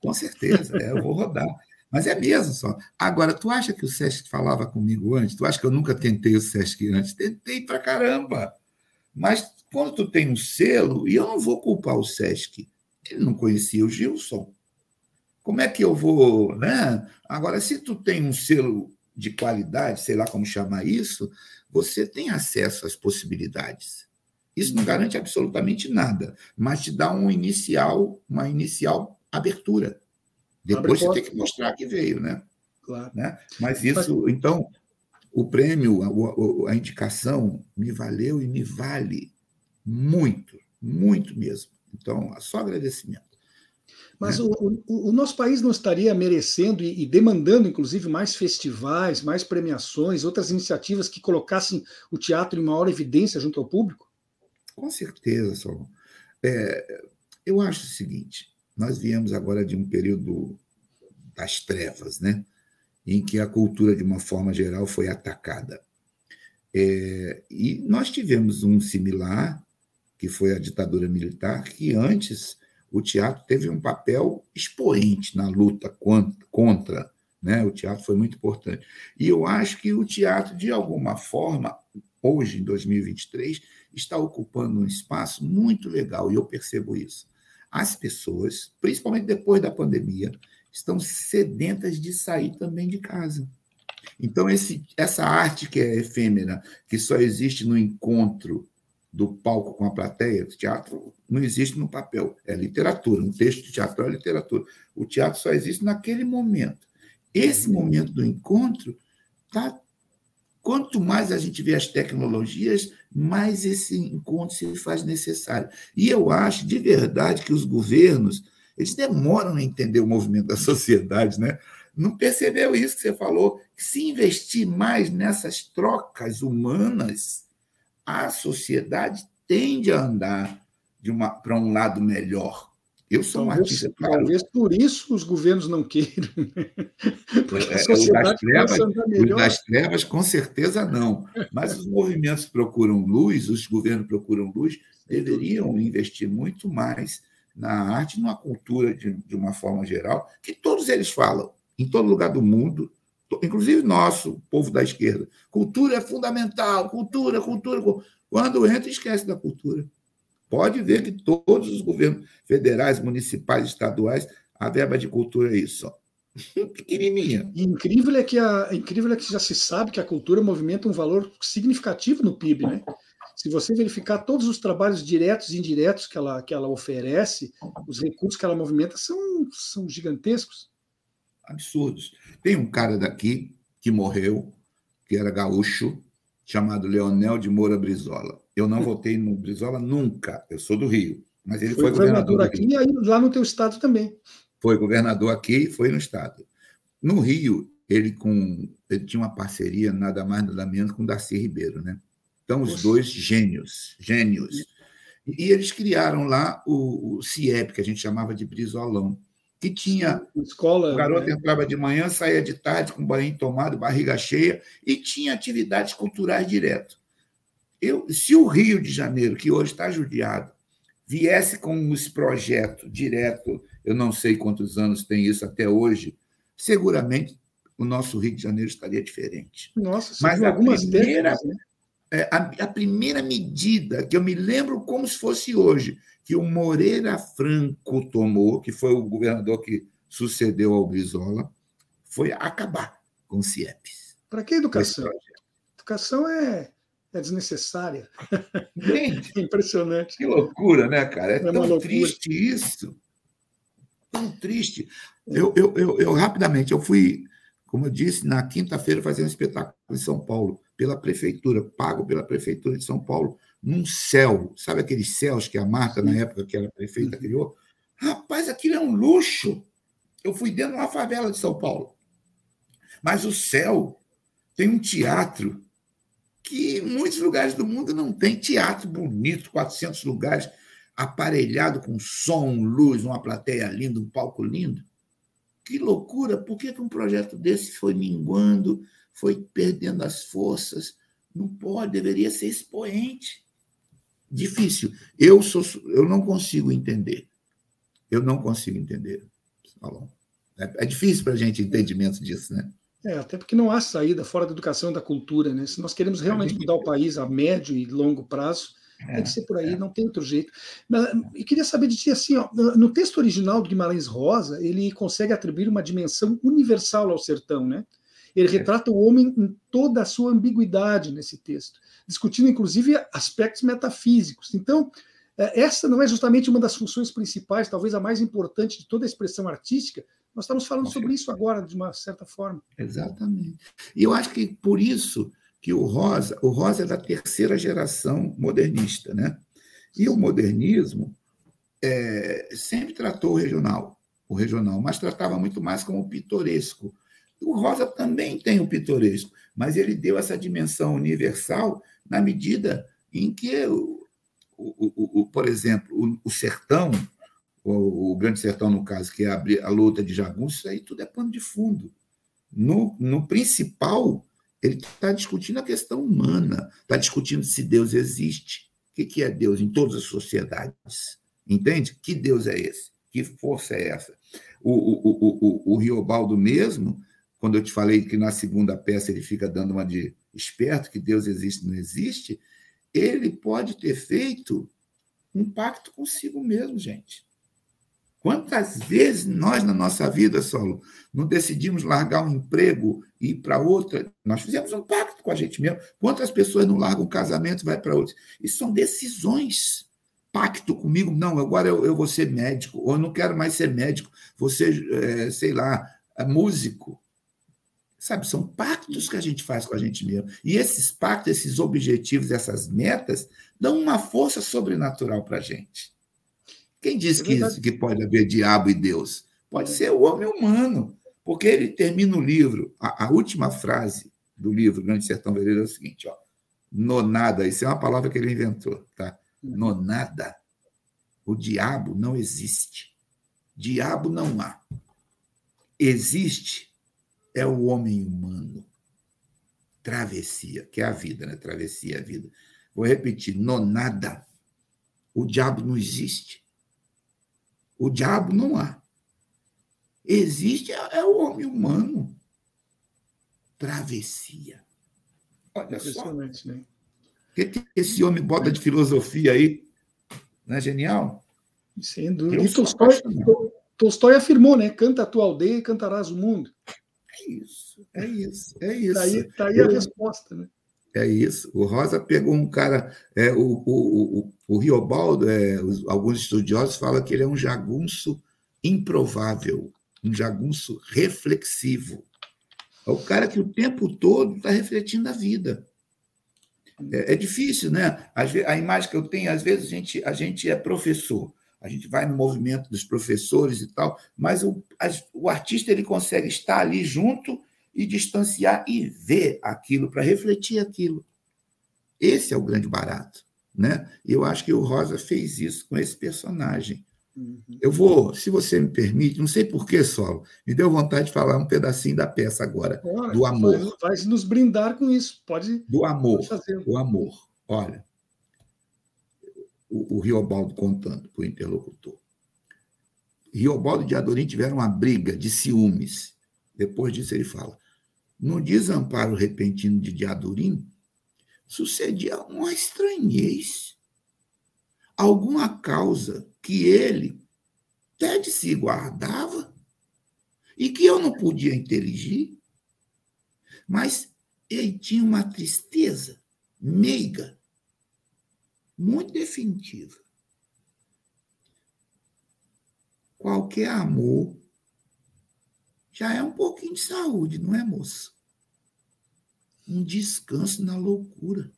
Com certeza, é, eu vou rodar. Mas é mesmo só. Agora, tu acha que o Sesc falava comigo antes? Tu acha que eu nunca tentei o Sesc antes? Tentei pra caramba. Mas quando tu tem um selo, e eu não vou culpar o Sesc, ele não conhecia o Gilson. Como é que eu vou, né? Agora, se tu tem um selo de qualidade, sei lá como chamar isso, você tem acesso às possibilidades. Isso não garante absolutamente nada, mas te dá um inicial, uma inicial abertura. Depois você tem que mostrar que veio, né? Claro. Né? Mas isso, então, o prêmio, a, a, indicação me valeu e me vale muito, muito mesmo. Então, só agradecimento. Mas né? o, o, o, nosso país não estaria merecendo e, e, demandando, inclusive, mais festivais, mais premiações, outras iniciativas que colocassem o teatro em maior evidência junto ao público? Com certeza, Salomão. É, eu acho o seguinte: nós viemos agora de um período das trevas, né? em que a cultura, de uma forma geral, foi atacada. É, e nós tivemos um similar, que foi a ditadura militar, que antes o teatro teve um papel expoente na luta contra. Né? O teatro foi muito importante. E eu acho que o teatro, de alguma forma, hoje, em 2023, está ocupando um espaço muito legal, e eu percebo isso as pessoas, principalmente depois da pandemia, estão sedentas de sair também de casa. Então, esse, essa arte que é efêmera, que só existe no encontro do palco com a plateia, o teatro não existe no papel, é literatura. Um texto de teatro é literatura. O teatro só existe naquele momento. Esse momento do encontro está Quanto mais a gente vê as tecnologias, mais esse encontro se faz necessário. E eu acho, de verdade, que os governos eles demoram a entender o movimento da sociedade, né? Não percebeu isso que você falou? Se investir mais nessas trocas humanas, a sociedade tende a andar para um lado melhor. Eu sou talvez, um artista. Claro. Talvez por isso os governos não queiram. Porque a sociedade é, o das, trevas, das trevas, com certeza, não. Mas os movimentos procuram luz, os governos procuram luz, deveriam investir muito mais na arte na cultura, de, de uma forma geral, que todos eles falam, em todo lugar do mundo, inclusive nosso, povo da esquerda. Cultura é fundamental, cultura, cultura. Quando entra, esquece da cultura. Pode ver que todos os governos federais, municipais, estaduais, a verba de cultura é isso. Ó. *laughs* Pequenininha. incrível é, que a, incrível é que já se sabe que a cultura movimenta um valor significativo no PIB, né? Se você verificar todos os trabalhos diretos e indiretos que ela, que ela oferece, os recursos que ela movimenta são, são gigantescos. Absurdos. Tem um cara daqui que morreu, que era gaúcho, chamado Leonel de Moura Brizola. Eu não votei no Brizola nunca, eu sou do Rio, mas ele foi, foi governador, governador aqui e aí lá no teu estado também. Foi governador aqui e foi no estado. No Rio, ele com ele tinha uma parceria nada mais nada menos com Darcy Ribeiro, né? Então os dois gênios, gênios. E eles criaram lá o, o CIEP, que a gente chamava de Brizolão que tinha. Escola, o garoto né? entrava de manhã, saía de tarde com banho tomado, barriga cheia, e tinha atividades culturais direto. Eu, se o Rio de Janeiro, que hoje está judiado, viesse com esse projeto direto, eu não sei quantos anos tem isso até hoje, seguramente o nosso Rio de Janeiro estaria diferente. Nossa, mas algumas primeira, décadas, né? É, a, a, primeira medida que eu me lembro como se fosse hoje, que o Moreira Franco tomou, que foi o governador que sucedeu ao Brizola, foi acabar com o CIEPs. Para que educação? Educação é, é desnecessária. Gente, *laughs* é impressionante. Que loucura, né, cara? É, é tão triste isso. Tão triste. Eu, eu, eu, eu, rapidamente, eu fui, como eu disse, na quinta-feira fazer um espetáculo em São Paulo, pela prefeitura, pago pela prefeitura de São Paulo, num céu. Sabe aqueles céus que a Marta, na época que era prefeita, uhum. criou? Rapaz, aquilo é um luxo. Eu fui dentro de uma favela de São Paulo. Mas o céu tem um teatro que em muitos lugares do mundo não tem teatro bonito, 400 lugares, aparelhado com som, luz, uma plateia linda, um palco lindo. que loucura! Por que, que um projeto desse foi minguando, foi perdendo as forças? Não pode, deveria ser expoente. Difícil. Eu, sou, eu não consigo entender. Eu não consigo entender. É, é difícil para a gente entendimento disso, né? É, até porque não há saída fora da educação e da cultura, né? Se nós queremos realmente mudar o país a médio e longo prazo, é, tem que ser por aí, é. não tem outro jeito. Mas, eu queria saber de ti assim, ó, no texto original do Guimarães Rosa, ele consegue atribuir uma dimensão universal ao sertão, né? Ele retrata o homem em toda a sua ambiguidade nesse texto, discutindo inclusive aspectos metafísicos. Então, é, essa não é justamente uma das funções principais, talvez a mais importante de toda a expressão artística. Nós estamos falando sobre isso agora, de uma certa forma. Exatamente. E eu acho que por isso que o Rosa, o Rosa é da terceira geração modernista, né? E o modernismo é, sempre tratou o regional, o regional, mas tratava muito mais como pitoresco. O Rosa também tem o pitoresco, mas ele deu essa dimensão universal na medida em que, o, o, o por exemplo, o, sertão, o, grande sertão, no caso, que é a, a luta de jagunço, isso aí tudo é pano de fundo. No, no principal, ele está discutindo a questão humana, está discutindo se Deus existe. O que é Deus em todas as sociedades? Entende? Que Deus é esse? Que força é essa? O, o, o, o, o Riobaldo mesmo, quando eu te falei que na segunda peça ele fica dando uma de esperto, que Deus existe não existe, ele pode ter feito um pacto consigo mesmo, gente. Quantas vezes nós, na nossa vida, Solo, não decidimos largar um emprego e ir para outra? Nós fizemos um pacto com a gente mesmo. Quantas pessoas não largam um casamento e vai para outro? Isso são decisões. Pacto comigo, não, agora eu, eu vou ser médico, ou eu não quero mais ser médico, vou ser, é, sei lá, músico. Sabe, são pactos que a gente faz com a gente mesmo. E esses pactos, esses objetivos, essas metas, dão uma força sobrenatural para a gente. Quem diz é que, que pode haver diabo e Deus? Pode ser o homem humano, porque ele termina o livro, a, a última frase do livro Grande Sertão Vereiro é o seguinte, ó, nonada, isso é uma palavra que ele inventou, tá? Hum. Nonada, o diabo não existe. Diabo não há. Existe é o homem humano. Travessia, que é a vida, né? Travessia é a vida. Vou repetir, nonada. O diabo não existe. O diabo não há. Existe é, é o homem humano. Travessia. Olha só. Né? O que, que esse homem bota de filosofia aí? Não é genial? Sem dúvida. E Tolstói, Tolstói afirmou, né? Canta a tua aldeia e cantarás o mundo. É isso, é isso, é isso. Está aí, tá aí Eu, a resposta, né? É isso. O Rosa pegou um cara. É, o, o, o, o Riobaldo, é, os, alguns estudiosos falam que ele é um jagunço improvável, um jagunço reflexivo. É o cara que o tempo todo está refletindo a vida. É, é, difícil, né? A, a imagem que eu tenho, às vezes a gente, a gente é professor, a gente vai no movimento dos professores e tal, mas o, a, o artista ele consegue estar ali junto e distanciar e ver aquilo, para refletir aquilo. Esse é o grande barato. Né? E eu acho que o Rosa fez isso com esse personagem. Uhum. Eu vou, se você me permite, não sei por que, Solo, me deu vontade de falar um pedacinho da peça agora, do amor. Vai, vai, nos brindar com isso, pode. Do amor, o amor. Olha, o, o Riobaldo contando para o interlocutor. Riobaldo e Diadorim tiveram uma briga de ciúmes. Depois disso, ele fala: no desamparo repentino de Diadurim, sucedia uma estranhez, alguma causa que ele até de si guardava e que eu não podia inteligir, mas ele tinha uma tristeza meiga, muito definitiva. Qualquer amor já é um pouquinho de saúde, não é, moço? Um descanso na loucura.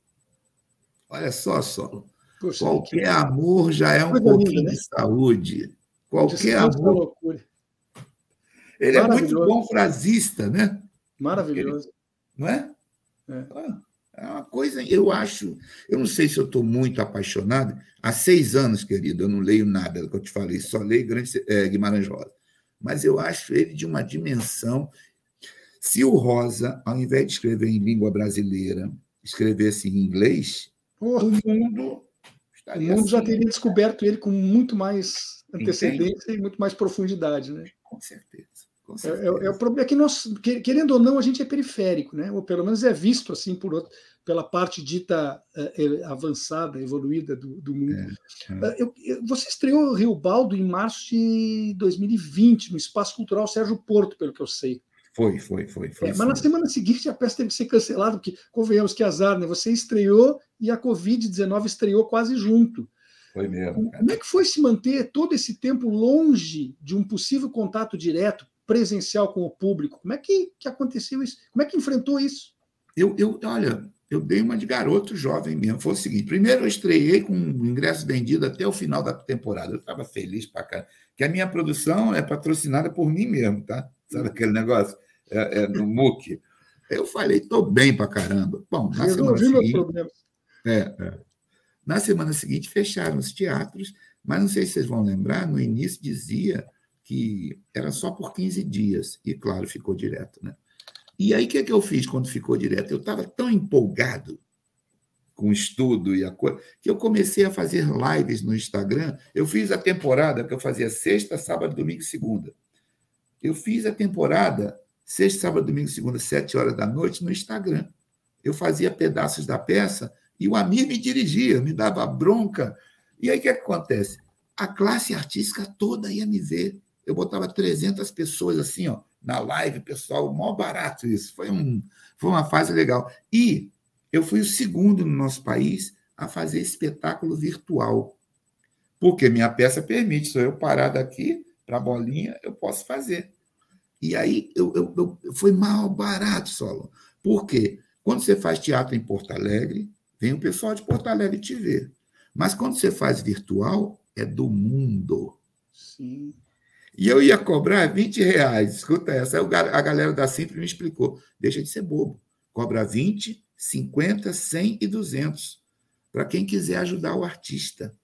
Olha só, Solo. Poxa, Qualquer que... amor já é um pouquinho linda, né? de saúde. Qualquer amor. Loucura. Ele é muito bom frasista, né? Maravilhoso. Ele... Não é? é? É uma coisa, eu acho, eu não sei se eu estou muito apaixonado. Há seis anos, querido, eu não leio nada do que eu te falei, só leio grande, é, Guimarães Rosa. mas eu acho ele de uma dimensão. Se o Rosa, ao invés de escrever em língua brasileira, escrevesse em inglês, oh, o mundo o mundo assim. já teria descoberto ele com muito mais antecedência e muito mais profundidade, né? Com certeza. Com certeza. É, é, é, o problema é que nós, querendo ou não, a gente é periférico, né? Ou pelo menos é visto assim por outro, pela parte dita uh, avançada, evoluída do, do mundo. É, é. Eu, eu, você estreou Rio Baldo em março de 2020 no Espaço Cultural Sérgio Porto, pelo que eu sei. Foi, foi, foi. foi é, mas na semana seguinte a peça teve que ser cancelada, porque convenhamos que azar, né? Você estreou e a Covid-19 estreou quase junto. Foi mesmo. Cara. Como é que foi se manter todo esse tempo longe de um possível contato direto, presencial com o público? Como é que, que aconteceu isso? Como é que enfrentou isso? Eu, eu, olha, eu dei uma de garoto jovem mesmo. Foi o seguinte: primeiro eu estreiei com o ingresso vendido até o final da temporada. Eu estava feliz para cá. Que a minha produção é patrocinada por mim mesmo, tá? Sabe aquele negócio? É, é no MOOC. Eu falei, estou bem para caramba. Bom, na semana seguinte. É, é. Na semana seguinte, fecharam os teatros, mas não sei se vocês vão lembrar, no início dizia que era só por 15 dias, e claro, ficou direto. Né? E aí, o que, é que eu fiz quando ficou direto? Eu estava tão empolgado com o estudo e a coisa, que eu comecei a fazer lives no Instagram. Eu fiz a temporada que eu fazia sexta, sábado, domingo e segunda. Eu fiz a temporada sexta, sábado, domingo e segunda, sete horas da noite, no Instagram. Eu fazia pedaços da peça e o Amir me dirigia, me dava bronca. E aí o que, é que acontece? A classe artística toda ia me ver. Eu botava 300 pessoas assim, ó, na live, pessoal, mó barato isso. Foi, um, foi uma fase legal. E eu fui o segundo no nosso país a fazer espetáculo virtual. Porque minha peça permite, se eu parar daqui para a bolinha, eu posso fazer. E aí eu, eu, eu, foi mal barato, Solo. Por quê? Quando você faz teatro em Porto Alegre, vem o pessoal de Porto Alegre te ver. Mas quando você faz virtual, é do mundo. Sim. E eu ia cobrar 20 reais. Escuta essa. Aí a galera da Simples me explicou. Deixa de ser bobo. Cobra 20, 50, 100 e 200. Para quem quiser ajudar o artista.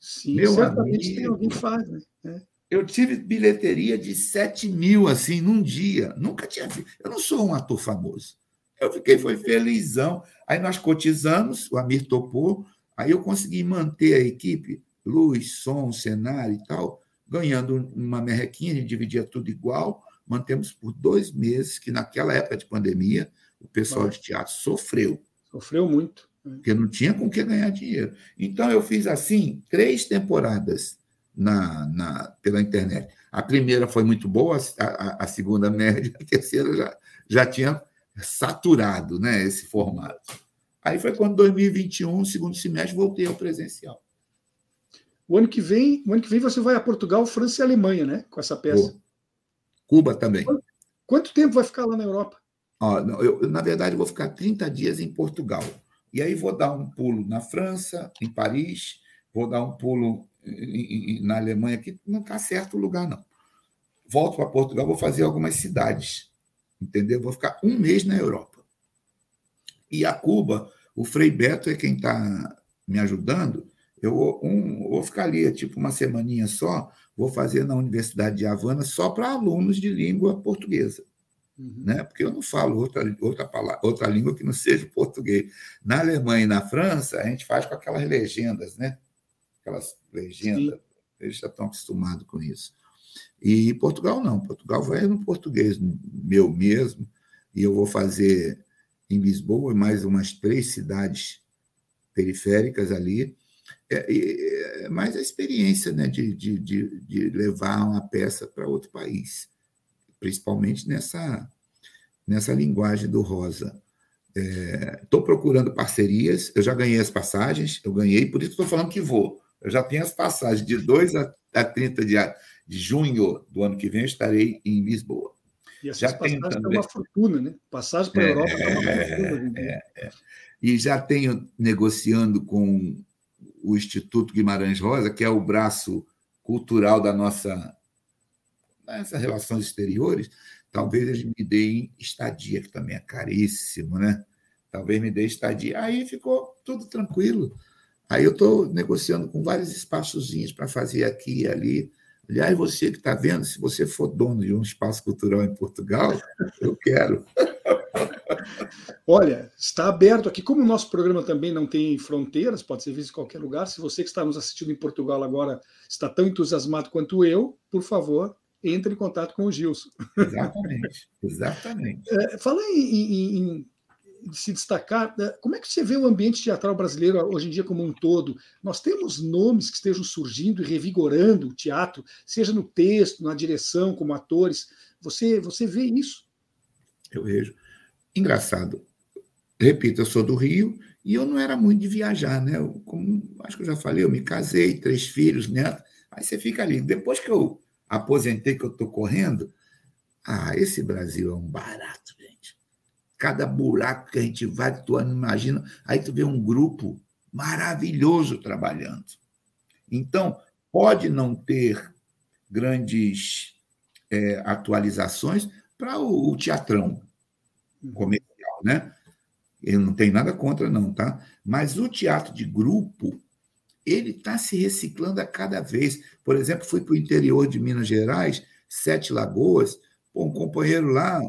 Sim, Meu certamente amigo, tem alguém que faz, né? É. Eu tive bilheteria de 7 mil, assim, num dia. Nunca tinha visto. Eu não sou um ator famoso. Eu fiquei, foi felizão. Aí nós cotizamos, o Amir topou, aí eu consegui manter a equipe, luz, som, cenário e tal, ganhando uma merrequinha, a gente dividia tudo igual, mantemos por dois meses, que naquela época de pandemia, o pessoal de teatro sofreu. Sofreu muito. Porque não tinha com que ganhar dinheiro. Então, eu fiz assim, três temporadas na, na, pela internet. A primeira foi muito boa, a, a, a segunda média, a terceira já, já tinha saturado né, esse formato. Aí foi quando 2021, segundo semestre, voltei ao presencial. O ano que vem, o ano que vem você vai a Portugal, França e Alemanha, né? Com essa peça. Cuba também. Quanto, quanto tempo vai ficar lá na Europa? Ó, eu, na verdade, vou ficar 30 dias em Portugal. E aí vou dar um pulo na França, em Paris, vou dar um pulo na Alemanha, que não está certo o lugar, não. Volto para Portugal, vou fazer algumas cidades entendeu? Vou ficar um mês na Europa. E a Cuba, o Frei Beto é quem está me ajudando. Eu um, vou ficar ali, tipo uma semaninha só, vou fazer na Universidade de Havana só para alunos de língua portuguesa. Uhum. Né? Porque eu não falo outra, outra, palavra, outra língua que não seja português. Na Alemanha e na França, a gente faz com aquelas legendas, né? Aquelas legendas, Sim. eles já estão acostumados com isso. E Portugal não, Portugal vai no português meu mesmo, e eu vou fazer em Lisboa mais umas três cidades periféricas ali. É, é mais a experiência né, de, de, de, de levar uma peça para outro país, principalmente nessa, nessa linguagem do Rosa. Estou é, procurando parcerias, eu já ganhei as passagens, eu ganhei, por isso estou falando que vou. Eu já tenho as passagens de 2 a, a 30 de, de junho do ano que vem, eu estarei em Lisboa. E essas já passagens também... é uma fortuna, né? Passagem para a é, Europa é uma fortuna. É, é. E já tenho negociando com o Instituto Guimarães Rosa, que é o braço cultural da nossa nessas relações exteriores, talvez eles me deem estadia, que também é caríssimo, né? Talvez me dê estadia. Aí ficou tudo tranquilo. Aí eu estou negociando com vários espaçozinhos para fazer aqui e ali Aliás, você que está vendo, se você for dono de um espaço cultural em Portugal, eu quero. *laughs* Olha, está aberto aqui. Como o nosso programa também não tem fronteiras, pode ser visto em qualquer lugar. Se você que está nos assistindo em Portugal agora está tão entusiasmado quanto eu, por favor, entre em contato com o Gilson. Exatamente, exatamente. *laughs* É, fala em, em, em, se destacar, né, como é que você vê o ambiente teatral brasileiro hoje em dia como um todo? Nós temos nomes que estejam surgindo e revigorando o teatro, seja no texto, na direção, como atores. Você, você vê isso? Eu vejo. Engraçado. Repito, eu sou do Rio e eu não era muito de viajar, né? Eu, como acho que eu já falei, eu me casei, três filhos, né? Aí você fica ali. Depois que eu aposentei, que eu estou correndo, ah, esse Brasil é um barato, gente. Cada buraco que a gente vai, tu não imagina. Aí tu vê um grupo maravilhoso trabalhando. Então, pode não ter grandes é, atualizações para o, o teatrão, comercial, né? Eu não tenho nada contra, não, tá? Mas o teatro de grupo, ele está se reciclando a cada vez. Por exemplo, fui para o interior de Minas Gerais, Sete Lagoas, um companheiro lá,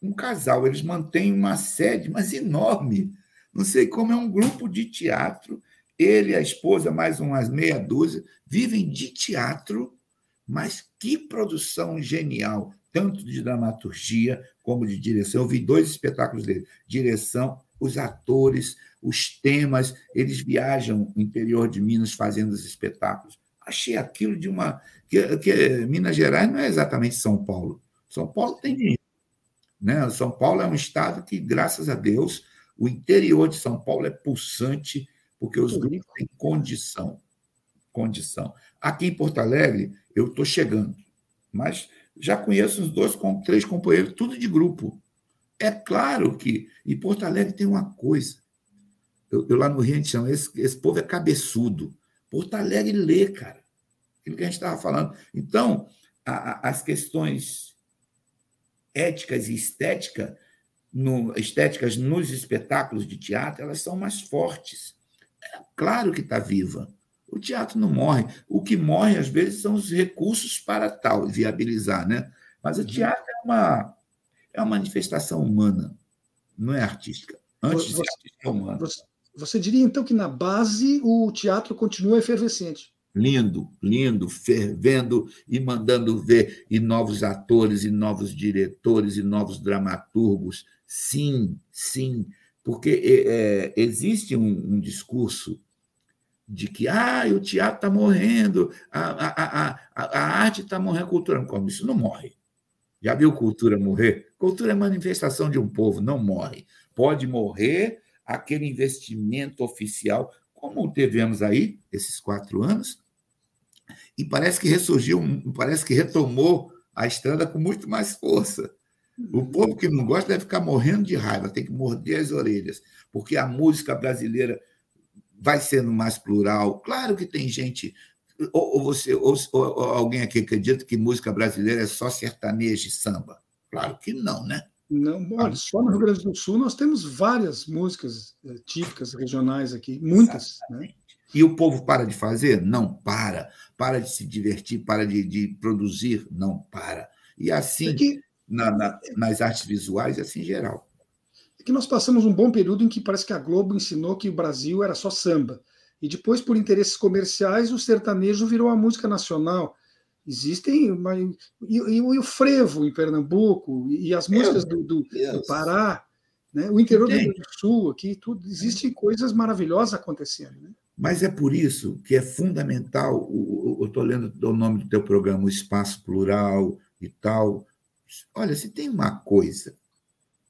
um casal, eles mantêm uma sede, mas enorme. Não sei como é um grupo de teatro. Ele e a esposa, mais umas meia dúzia, vivem de teatro, mas que produção genial tanto de dramaturgia como de direção. Eu vi dois espetáculos dele: direção, os atores, os temas. Eles viajam no interior de Minas fazendo os espetáculos. Achei aquilo de uma. Que, que Minas Gerais não é exatamente São Paulo. São Paulo tem dinheiro. Né? São Paulo é um estado que, graças a Deus, o interior de São Paulo é pulsante, porque os grupos têm condição. Condição. Aqui em Porto Alegre, eu estou chegando, mas já conheço uns dois, três companheiros, tudo de grupo. É claro que. E Porto Alegre tem uma coisa. Eu, eu lá no Rio a gente chama, esse, esse povo é cabeçudo. Porto Alegre lê, cara. Aquilo que a gente estava falando. Então, a, a, as questões éticas e estética, no, estéticas nos espetáculos de teatro, elas são mais fortes. É claro que está viva. O teatro não morre. O que morre, às vezes, são os recursos para tal, viabilizar, né? Mas o uhum. teatro é uma, é uma manifestação humana, não é artística. Antes você, de artística, é humana. Você, você diria, então, que na base o teatro continua efervescente? lindo, lindo, fervendo e mandando ver e novos atores, e novos diretores, e novos dramaturgos. Sim, sim, porque é, existe um, um, discurso de que ah, o teatro está morrendo, a, a, a, a arte está morrendo, a cultura. Como isso não morre. Já viu cultura morrer? Cultura é manifestação de um povo, não morre. Pode morrer aquele investimento oficial, como tivemos aí esses quatro anos, e parece que ressurgiu, parece que retomou a estrada com muito mais força. O povo que não gosta deve ficar morrendo de raiva, tem que morder as orelhas, porque a música brasileira vai sendo mais plural. Claro que tem gente. Ou, você, ou, ou, alguém aqui acredita que música brasileira é só sertanejo e samba? Claro que não, né? Não, olha, só no Rio Grande do Sul nós temos várias músicas eh, típicas regionais aqui, muitas. Né? E o povo para de fazer? Não para. Para de se divertir, para de, de produzir? Não para. E assim, é que... na, na, nas artes visuais, assim em geral que nós passamos um bom período em que parece que a Globo ensinou que o Brasil era só samba. E depois, por interesses comerciais, o sertanejo virou a música nacional. Existem. Uma, e, e, e, o frevo em Pernambuco, e as músicas do, do, do Pará, né? o interior do Rio Grande do Sul, aqui, tudo, existem coisas maravilhosas acontecendo. Né? Mas é por isso que é fundamental, eu estou lendo o nome do teu programa, o Espaço Plural e tal. Olha, se tem uma coisa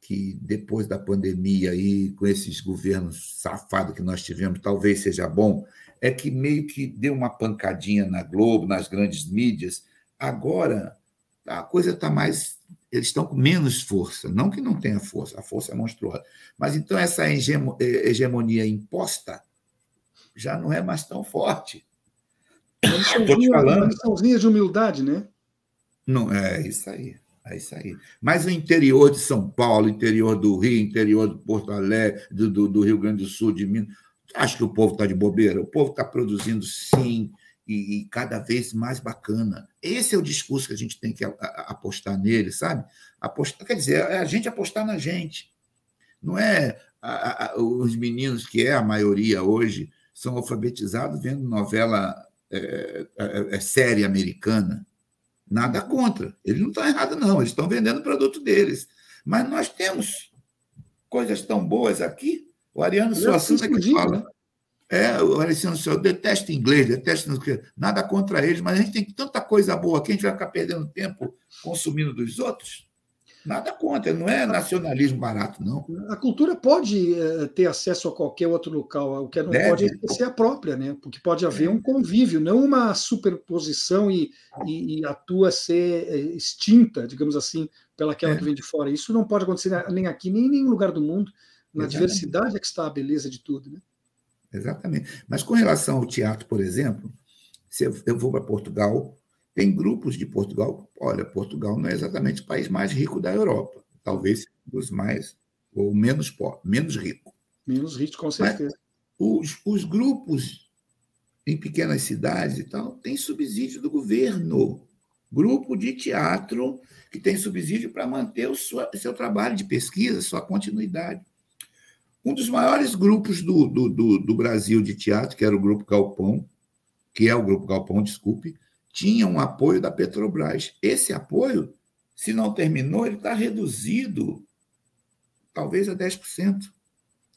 que depois da pandemia aí, com esses governos safados que nós tivemos, talvez seja bom, é que meio que deu uma pancadinha na Globo, nas grandes mídias. Agora a coisa está mais. Eles estão com menos força. Não que não tenha força, a força é monstruosa. Mas então essa hegemonia imposta já não é mais tão forte. Estou te falando. Uma de humildade, né? Não, é isso aí. É isso aí. Mas o interior de São Paulo, interior do Rio, interior do Porto Alegre, do, do, do Rio Grande do Sul, de Minas, acho que o povo está de bobeira. O povo está produzindo sim, e, e, cada vez mais bacana. Esse é o discurso que a gente tem que a, a, apostar nele, sabe? Apostar, quer dizer, é a gente apostar na gente. Não é a, os meninos, que é a maioria hoje, são alfabetizados vendo novela é, é, é série americana. Nada contra. Eles não estão errados, não. Eles estão vendendo o produto deles. Mas nós temos coisas tão boas aqui. O Ariano Suassuna que fala. É, o Alessandro Senhor, detesta inglês, detesta nada contra eles, mas a gente tem tanta coisa boa aqui, a gente vai ficar perdendo tempo consumindo dos outros. Nada contra, não é nacionalismo barato, não. A cultura pode uh, ter acesso a qualquer outro local, o que não Deve. pode é ser a própria, né? Porque pode haver é. um convívio, não uma superposição e, e, e a tua ser extinta, digamos assim, pelaquela é. que vem de fora. Isso não pode acontecer nem aqui, nem em nenhum lugar do mundo. Na Exatamente. diversidade é que está a beleza de tudo, né? Exatamente. Mas com relação ao teatro, por exemplo, se eu vou para Portugal, tem grupos de Portugal. Olha, Portugal não é exatamente o país mais rico da Europa. Talvez os mais, ou menos, menos rico. Menos rico, com certeza. os, os grupos em pequenas cidades e tal têm subsídio do governo. Grupo de teatro que tem subsídio para manter o sua, seu trabalho de pesquisa, sua continuidade. Um dos maiores grupos do, do, do, do Brasil de teatro, que era o Grupo Galpão, que é o Grupo Galpão, desculpe, tinha um apoio da Petrobras. Esse apoio, se não terminou, ele está reduzido talvez a 10%.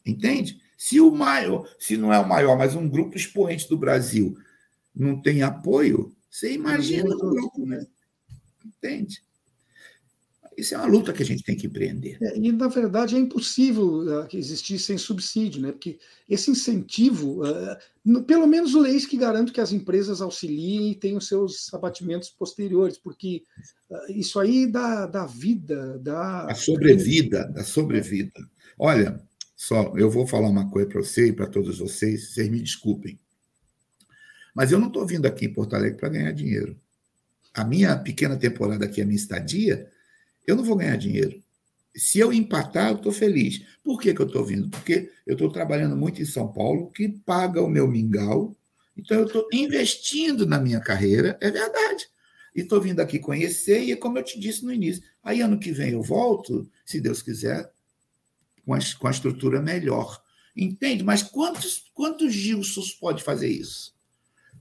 Entende? Se o maior, se não é o maior, mas um grupo expoente do Brasil não tem apoio, você imagina o grupo, né? Entende? Isso é uma luta que a gente tem que empreender. É, e, na verdade, é impossível uh, existir sem subsídio, né? porque esse incentivo, uh, pelo menos leis que garantam que as empresas auxiliem e tenham seus abatimentos posteriores, porque uh, isso aí dá, dá vida, dá. A sobrevida, da sobrevida. Olha, só, eu vou falar uma coisa para você e para todos vocês, vocês me desculpem. Mas eu não estou vindo aqui em Porto Alegre para ganhar dinheiro. A minha pequena temporada aqui, a minha estadia, eu não vou ganhar dinheiro. Se eu empatar, eu estou feliz. Por que, que eu estou vindo? Porque eu estou trabalhando muito em São Paulo, que paga o meu mingau. Então, eu estou investindo na minha carreira, é verdade. E estou vindo aqui conhecer, e como eu te disse no início, aí ano que vem eu volto, se Deus quiser, com a, com a estrutura melhor. Entende? Mas quantos, quantos Gilsons pode fazer isso?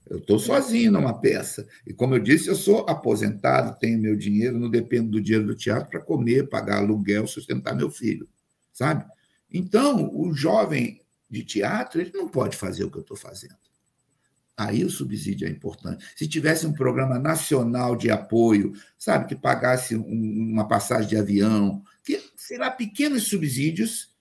Eu estou sozinho numa peça. E como eu disse, eu sou aposentado, tenho meu dinheiro, não dependo do dinheiro do teatro para comer, pagar aluguel, sustentar meu filho, sabe? Então, o jovem de teatro, ele não pode fazer o que eu estou fazendo. Aí o subsídio é importante. Se tivesse um programa nacional de apoio, sabe, que pagasse um, uma passagem de avião, que, sei lá, pequenos subsídios.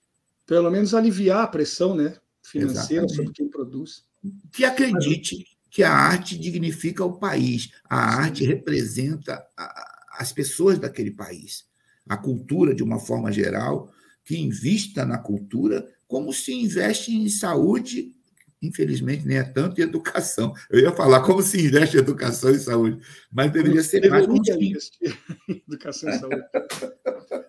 Pelo menos aliviar a pressão né, financeira Exatamente. sobre quem produz. Que acredite que a arte dignifica o país, a arte representa a, as pessoas daquele país, a cultura de uma forma geral, que invista na cultura como se investe em saúde, infelizmente nem é tanto em educação. Eu ia falar como se investe em educação e saúde, mas deveria ser deveria mais investir *laughs* em educação e saúde.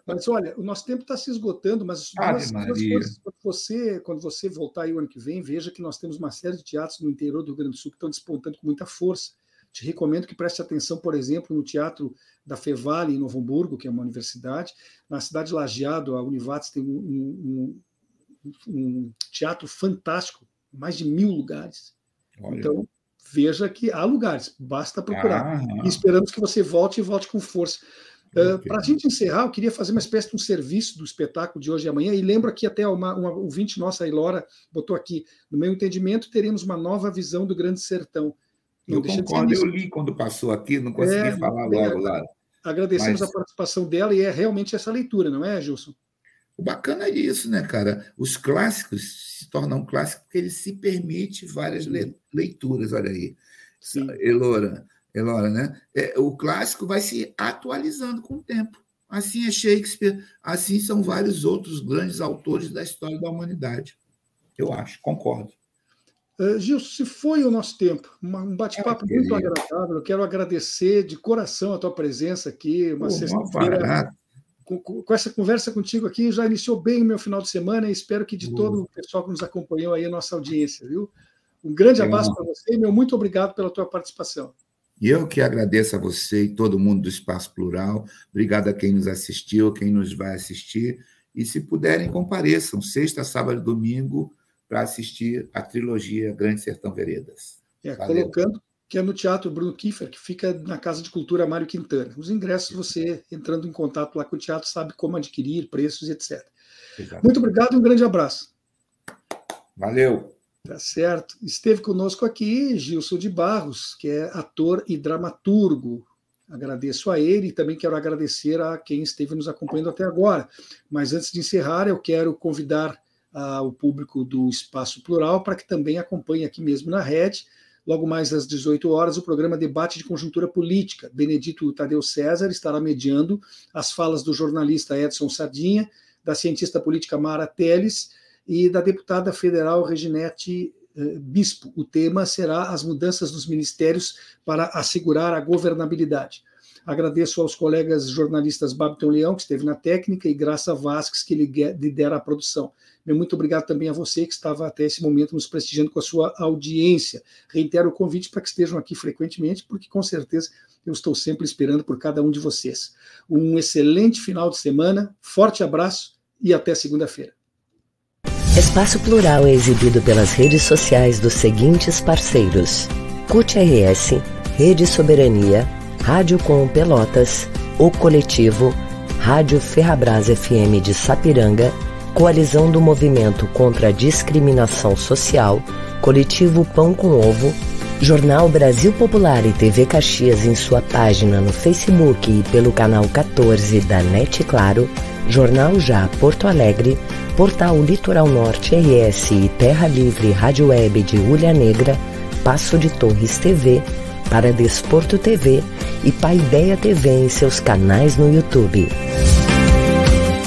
Mas olha, o nosso tempo está se esgotando, mas duas, duas coisas, quando você, quando você voltar aí o ano que vem, veja que nós temos uma série de teatros no interior do Rio Grande do Sul que estão despontando com muita força. Te recomendo que preste atenção, por exemplo, no Teatro da Fevale, em Novo Hamburgo, que é uma universidade. Na cidade de Lajeado, a Univates tem um, um, um teatro fantástico, mais de mil lugares. Olha. Então, veja que há lugares, basta procurar. Ah, e esperamos que você volte e volte com força. Uh, okay. Para a gente encerrar, eu queria fazer uma espécie de um serviço do espetáculo de hoje e amanhã, e lembro aqui até uma, uma ouvinte nossa, a Ilora, botou aqui, no meu entendimento, teremos uma nova visão do Grande Sertão. Não eu concordo, eu li quando passou aqui, não consegui é, falar logo lá. Agradecemos Mas... a participação dela, e é realmente essa leitura, não é, Gilson? O bacana é isso, né, cara? Os clássicos se tornam clássicos porque eles se permitem várias leituras, olha aí. Sim. Elora, Elora, né? É, o clássico vai se atualizando com o tempo. Assim é Shakespeare, assim são vários outros grandes autores da história da humanidade. Eu acho, concordo. Uh, Gilson, se foi o nosso tempo, um bate-papo muito agradável. Eu quero agradecer de coração a tua presença aqui, uma sexta-feira. Com, essa conversa contigo aqui, já iniciou bem o meu final de semana e espero que de todo o pessoal que nos acompanhou aí, a nossa audiência, viu? Um grande abraço para você e meu muito obrigado pela tua participação. E eu que agradeço a você e todo mundo do Espaço Plural. Obrigado a quem nos assistiu, quem nos vai assistir. E se puderem, compareçam, sexta, sábado e domingo, para assistir a trilogia Grande Sertão Veredas. É, colocando que é no Teatro Bruno Kiefer, que fica na Casa de Cultura Mário Quintana. Os ingressos, você entrando em contato lá com o teatro, sabe como adquirir, preços, etc. Exatamente. Muito obrigado e um grande abraço. Valeu. Tá certo. Esteve conosco aqui Gilson de Barros, que é ator e dramaturgo. Agradeço a ele e também quero agradecer a quem esteve nos acompanhando até agora. Mas antes de encerrar, eu quero convidar uh, o público do Espaço Plural para que também acompanhe aqui mesmo na rede, logo mais às 18 horas, o programa Debate de Conjuntura Política. Benedito Tadeu César estará mediando as falas do jornalista Edson Sardinha, da cientista política Mara Teles e da deputada federal Reginete eh, Bispo. O tema será as mudanças dos ministérios para assegurar a governabilidade. Agradeço aos colegas jornalistas Babiton Leão, que esteve na técnica, e Graça Vasques, que lidera a produção. Meu muito obrigado também a você que estava até esse momento nos prestigiando com a sua audiência. Reitero o convite para que estejam aqui frequentemente, porque com certeza eu estou sempre esperando por cada um de vocês. Um excelente final de semana, forte abraço e até segunda-feira. Espaço Plural é exibido pelas redes sociais dos seguintes parceiros: CUT RS, Rede Soberania, Rádio Com Pelotas, O Coletivo, Rádio Ferrabras FM de Sapiranga, Coalizão do Movimento contra a Discriminação Social, Coletivo Pão com Ovo, Jornal Brasil Popular e TV Caxias em sua página no Facebook e pelo canal 14 da NET Claro, Jornal Já Porto Alegre, Portal Litoral Norte RS e Terra Livre Rádio Web de Ulha Negra, Passo de Torres TV, para Desporto TV e Paideia TV em seus canais no YouTube.